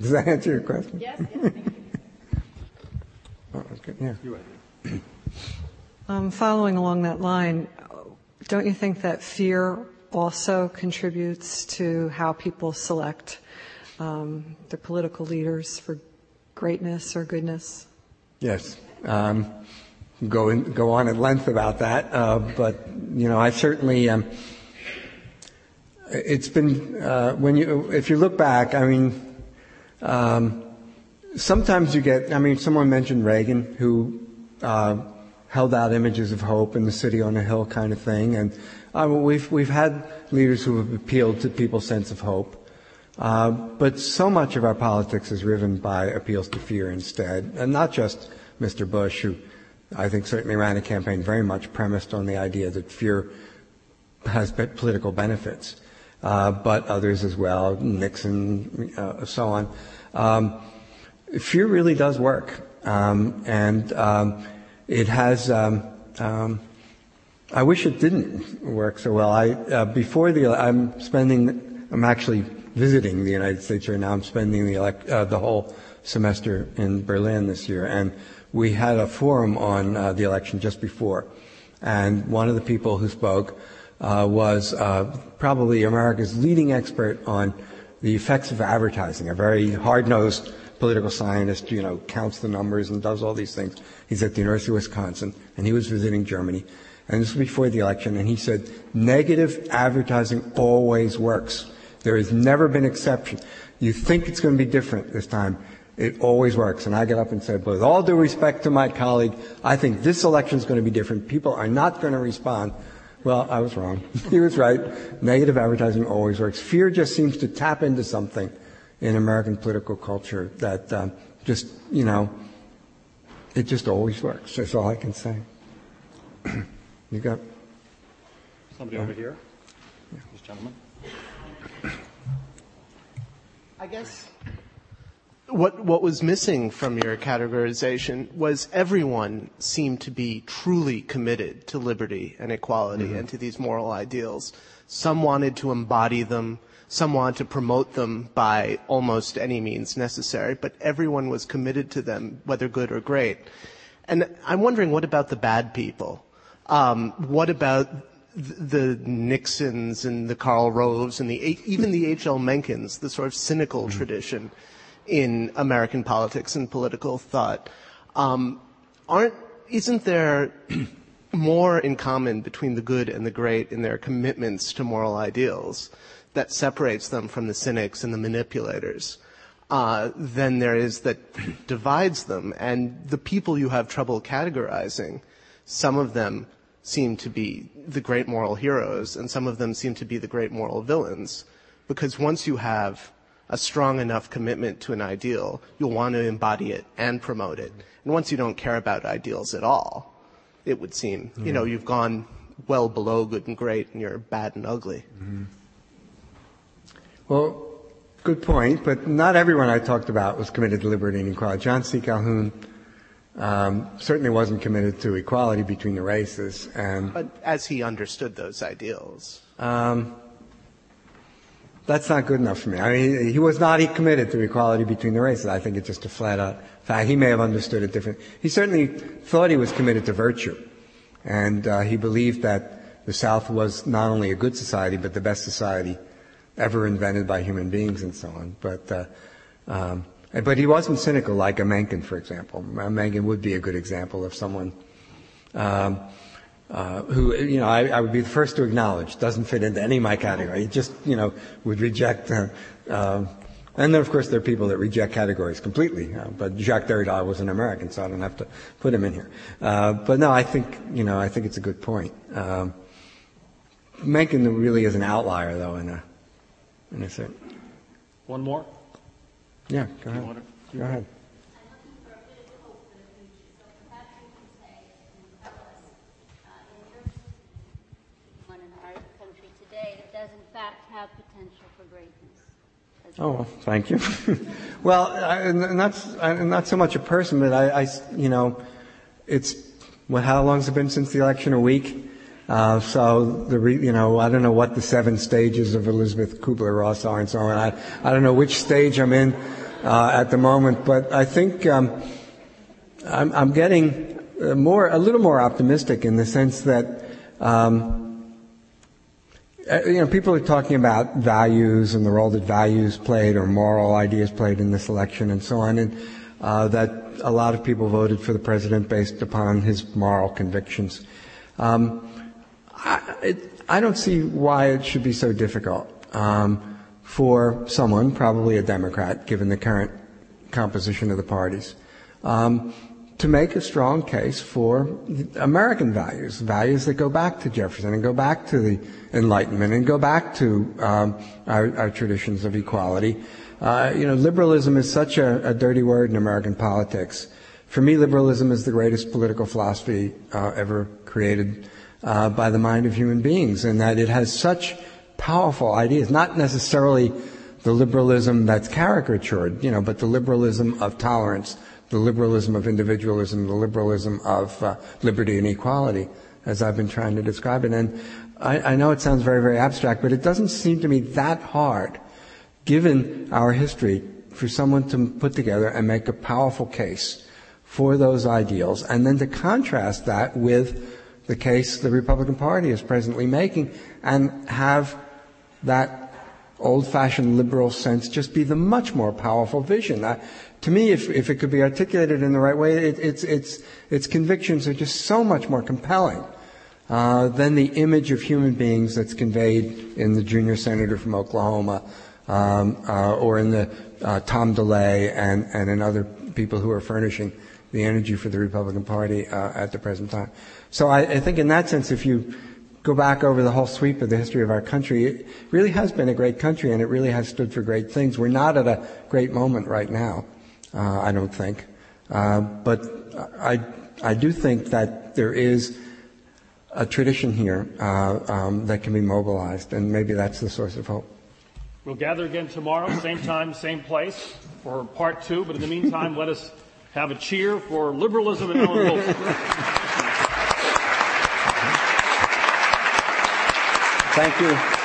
does that answer your question? Yes. yes oh, okay. Yeah. Um, following along that line, don't you think that fear also contributes to how people select um, the political leaders for greatness or goodness? Yes. Um, go in, go on at length about that, uh, but you know, I certainly. Um, it's been uh, when you if you look back. I mean, um, sometimes you get. I mean, someone mentioned Reagan, who uh, held out images of hope in the city on a hill kind of thing, and uh, we've, we've had leaders who have appealed to people's sense of hope. Uh, but so much of our politics is driven by appeals to fear instead, and not just Mr. Bush, who I think certainly ran a campaign very much premised on the idea that fear has political benefits, uh, but others as well, Nixon, uh, so on. Um, fear really does work, um, and um, it has. I wish it didn't work so well. I uh, before the I'm spending I'm actually visiting the United States right now. I'm spending the elect, uh, the whole semester in Berlin this year, and we had a forum on uh, the election just before, and one of the people who spoke uh, was uh, probably America's leading expert on the effects of advertising. A very hard-nosed political scientist, you know, counts the numbers and does all these things. He's at the University of Wisconsin, and he was visiting Germany and this was before the election, and he said, negative advertising always works. There has never been exception. You think it's going to be different this time. It always works. And I got up and said, with all due respect to my colleague, I think this election is going to be different. People are not going to respond. Well, I was wrong. he was right. Negative advertising always works. Fear just seems to tap into something in American political culture that um, just, you know, it just always works. That's all I can say. You got somebody over here? Yeah. This gentleman. I guess what what was missing from your categorization was everyone seemed to be truly committed to liberty and equality mm-hmm. and to these moral ideals. Some wanted to embody them, some wanted to promote them by almost any means necessary, but everyone was committed to them, whether good or great. And I'm wondering, what about the bad people? Um, what about the Nixons and the Karl Roves and the even the H.L. Menckens, the sort of cynical mm-hmm. tradition in American politics and political thought. Um, aren't isn't there more in common between the good and the great in their commitments to moral ideals that separates them from the cynics and the manipulators uh, than there is that divides them? And the people you have trouble categorizing, some of them seem to be the great moral heroes, and some of them seem to be the great moral villains. Because once you have a strong enough commitment to an ideal, you'll want to embody it and promote it. And once you don't care about ideals at all, it would seem, mm-hmm. you know, you've gone well below good and great and you're bad and ugly. Mm-hmm. Well, good point, but not everyone I talked about was committed to liberty and equality. John C. Calhoun um, certainly wasn't committed to equality between the races. And, but as he understood those ideals. Um, that's not good enough for me. I mean, he was not committed to equality between the races. I think it's just a flat out fact. He may have understood it different. He certainly thought he was committed to virtue, and uh, he believed that the South was not only a good society but the best society ever invented by human beings and so on. But uh, um, but he wasn't cynical like a Mencken, for example. Mencken would be a good example of someone. Um, uh, who, you know, I, I, would be the first to acknowledge doesn't fit into any of my category. He just, you know, would reject. Uh, uh, and then, of course, there are people that reject categories completely. Uh, but Jacques Derrida was an American, so I don't have to put him in here. Uh, but no, I think, you know, I think it's a good point. Um, Mencken really is an outlier, though, in a, in a certain. One more. Yeah, go ahead. Go ahead. have potential for greatness. Oh, well, thank you. well, I, not, I, not so much a person, but I, I, you know, it's, what, how long has it been since the election? A week? Uh, so the re, you know I don't know what the seven stages of Elizabeth Kubler Ross are and so on. I I don't know which stage I'm in uh, at the moment, but I think um, I'm, I'm getting uh, more a little more optimistic in the sense that um, uh, you know, people are talking about values and the role that values played or moral ideas played in this election and so on, and uh, that a lot of people voted for the president based upon his moral convictions. Um, I, it, I, don't see why it should be so difficult um, for someone, probably a Democrat, given the current composition of the parties, um, to make a strong case for American values, values that go back to Jefferson and go back to the Enlightenment and go back to um, our, our, traditions of equality. Uh, you know, liberalism is such a, a, dirty word in American politics. For me, liberalism is the greatest political philosophy uh, ever created uh, by the mind of human beings, and that it has such powerful ideas, not necessarily the liberalism that's caricatured, you know, but the liberalism of tolerance, the liberalism of individualism, the liberalism of uh, liberty and equality, as I've been trying to describe it. And I, I know it sounds very, very abstract, but it doesn't seem to me that hard, given our history, for someone to put together and make a powerful case for those ideals, and then to contrast that with the case the Republican Party is presently making, and have that old-fashioned liberal sense just be the much more powerful vision. I, to me, if, if it could be articulated in the right way, it, it's, it's, its convictions are just so much more compelling uh, than the image of human beings that's conveyed in the junior senator from Oklahoma um, uh, or in the uh, Tom DeLay and, and in other people who are furnishing the energy for the Republican Party uh, at the present time. So I, I think in that sense, if you go back over the whole sweep of the history of our country, it really has been a great country and it really has stood for great things. We're not at a great moment right now uh, I don't think. Uh, but I, I do think that there is a tradition here uh, um, that can be mobilized, and maybe that's the source of hope. We'll gather again tomorrow, same time, same place, for part two. But in the meantime, let us have a cheer for liberalism and Alan Thank you.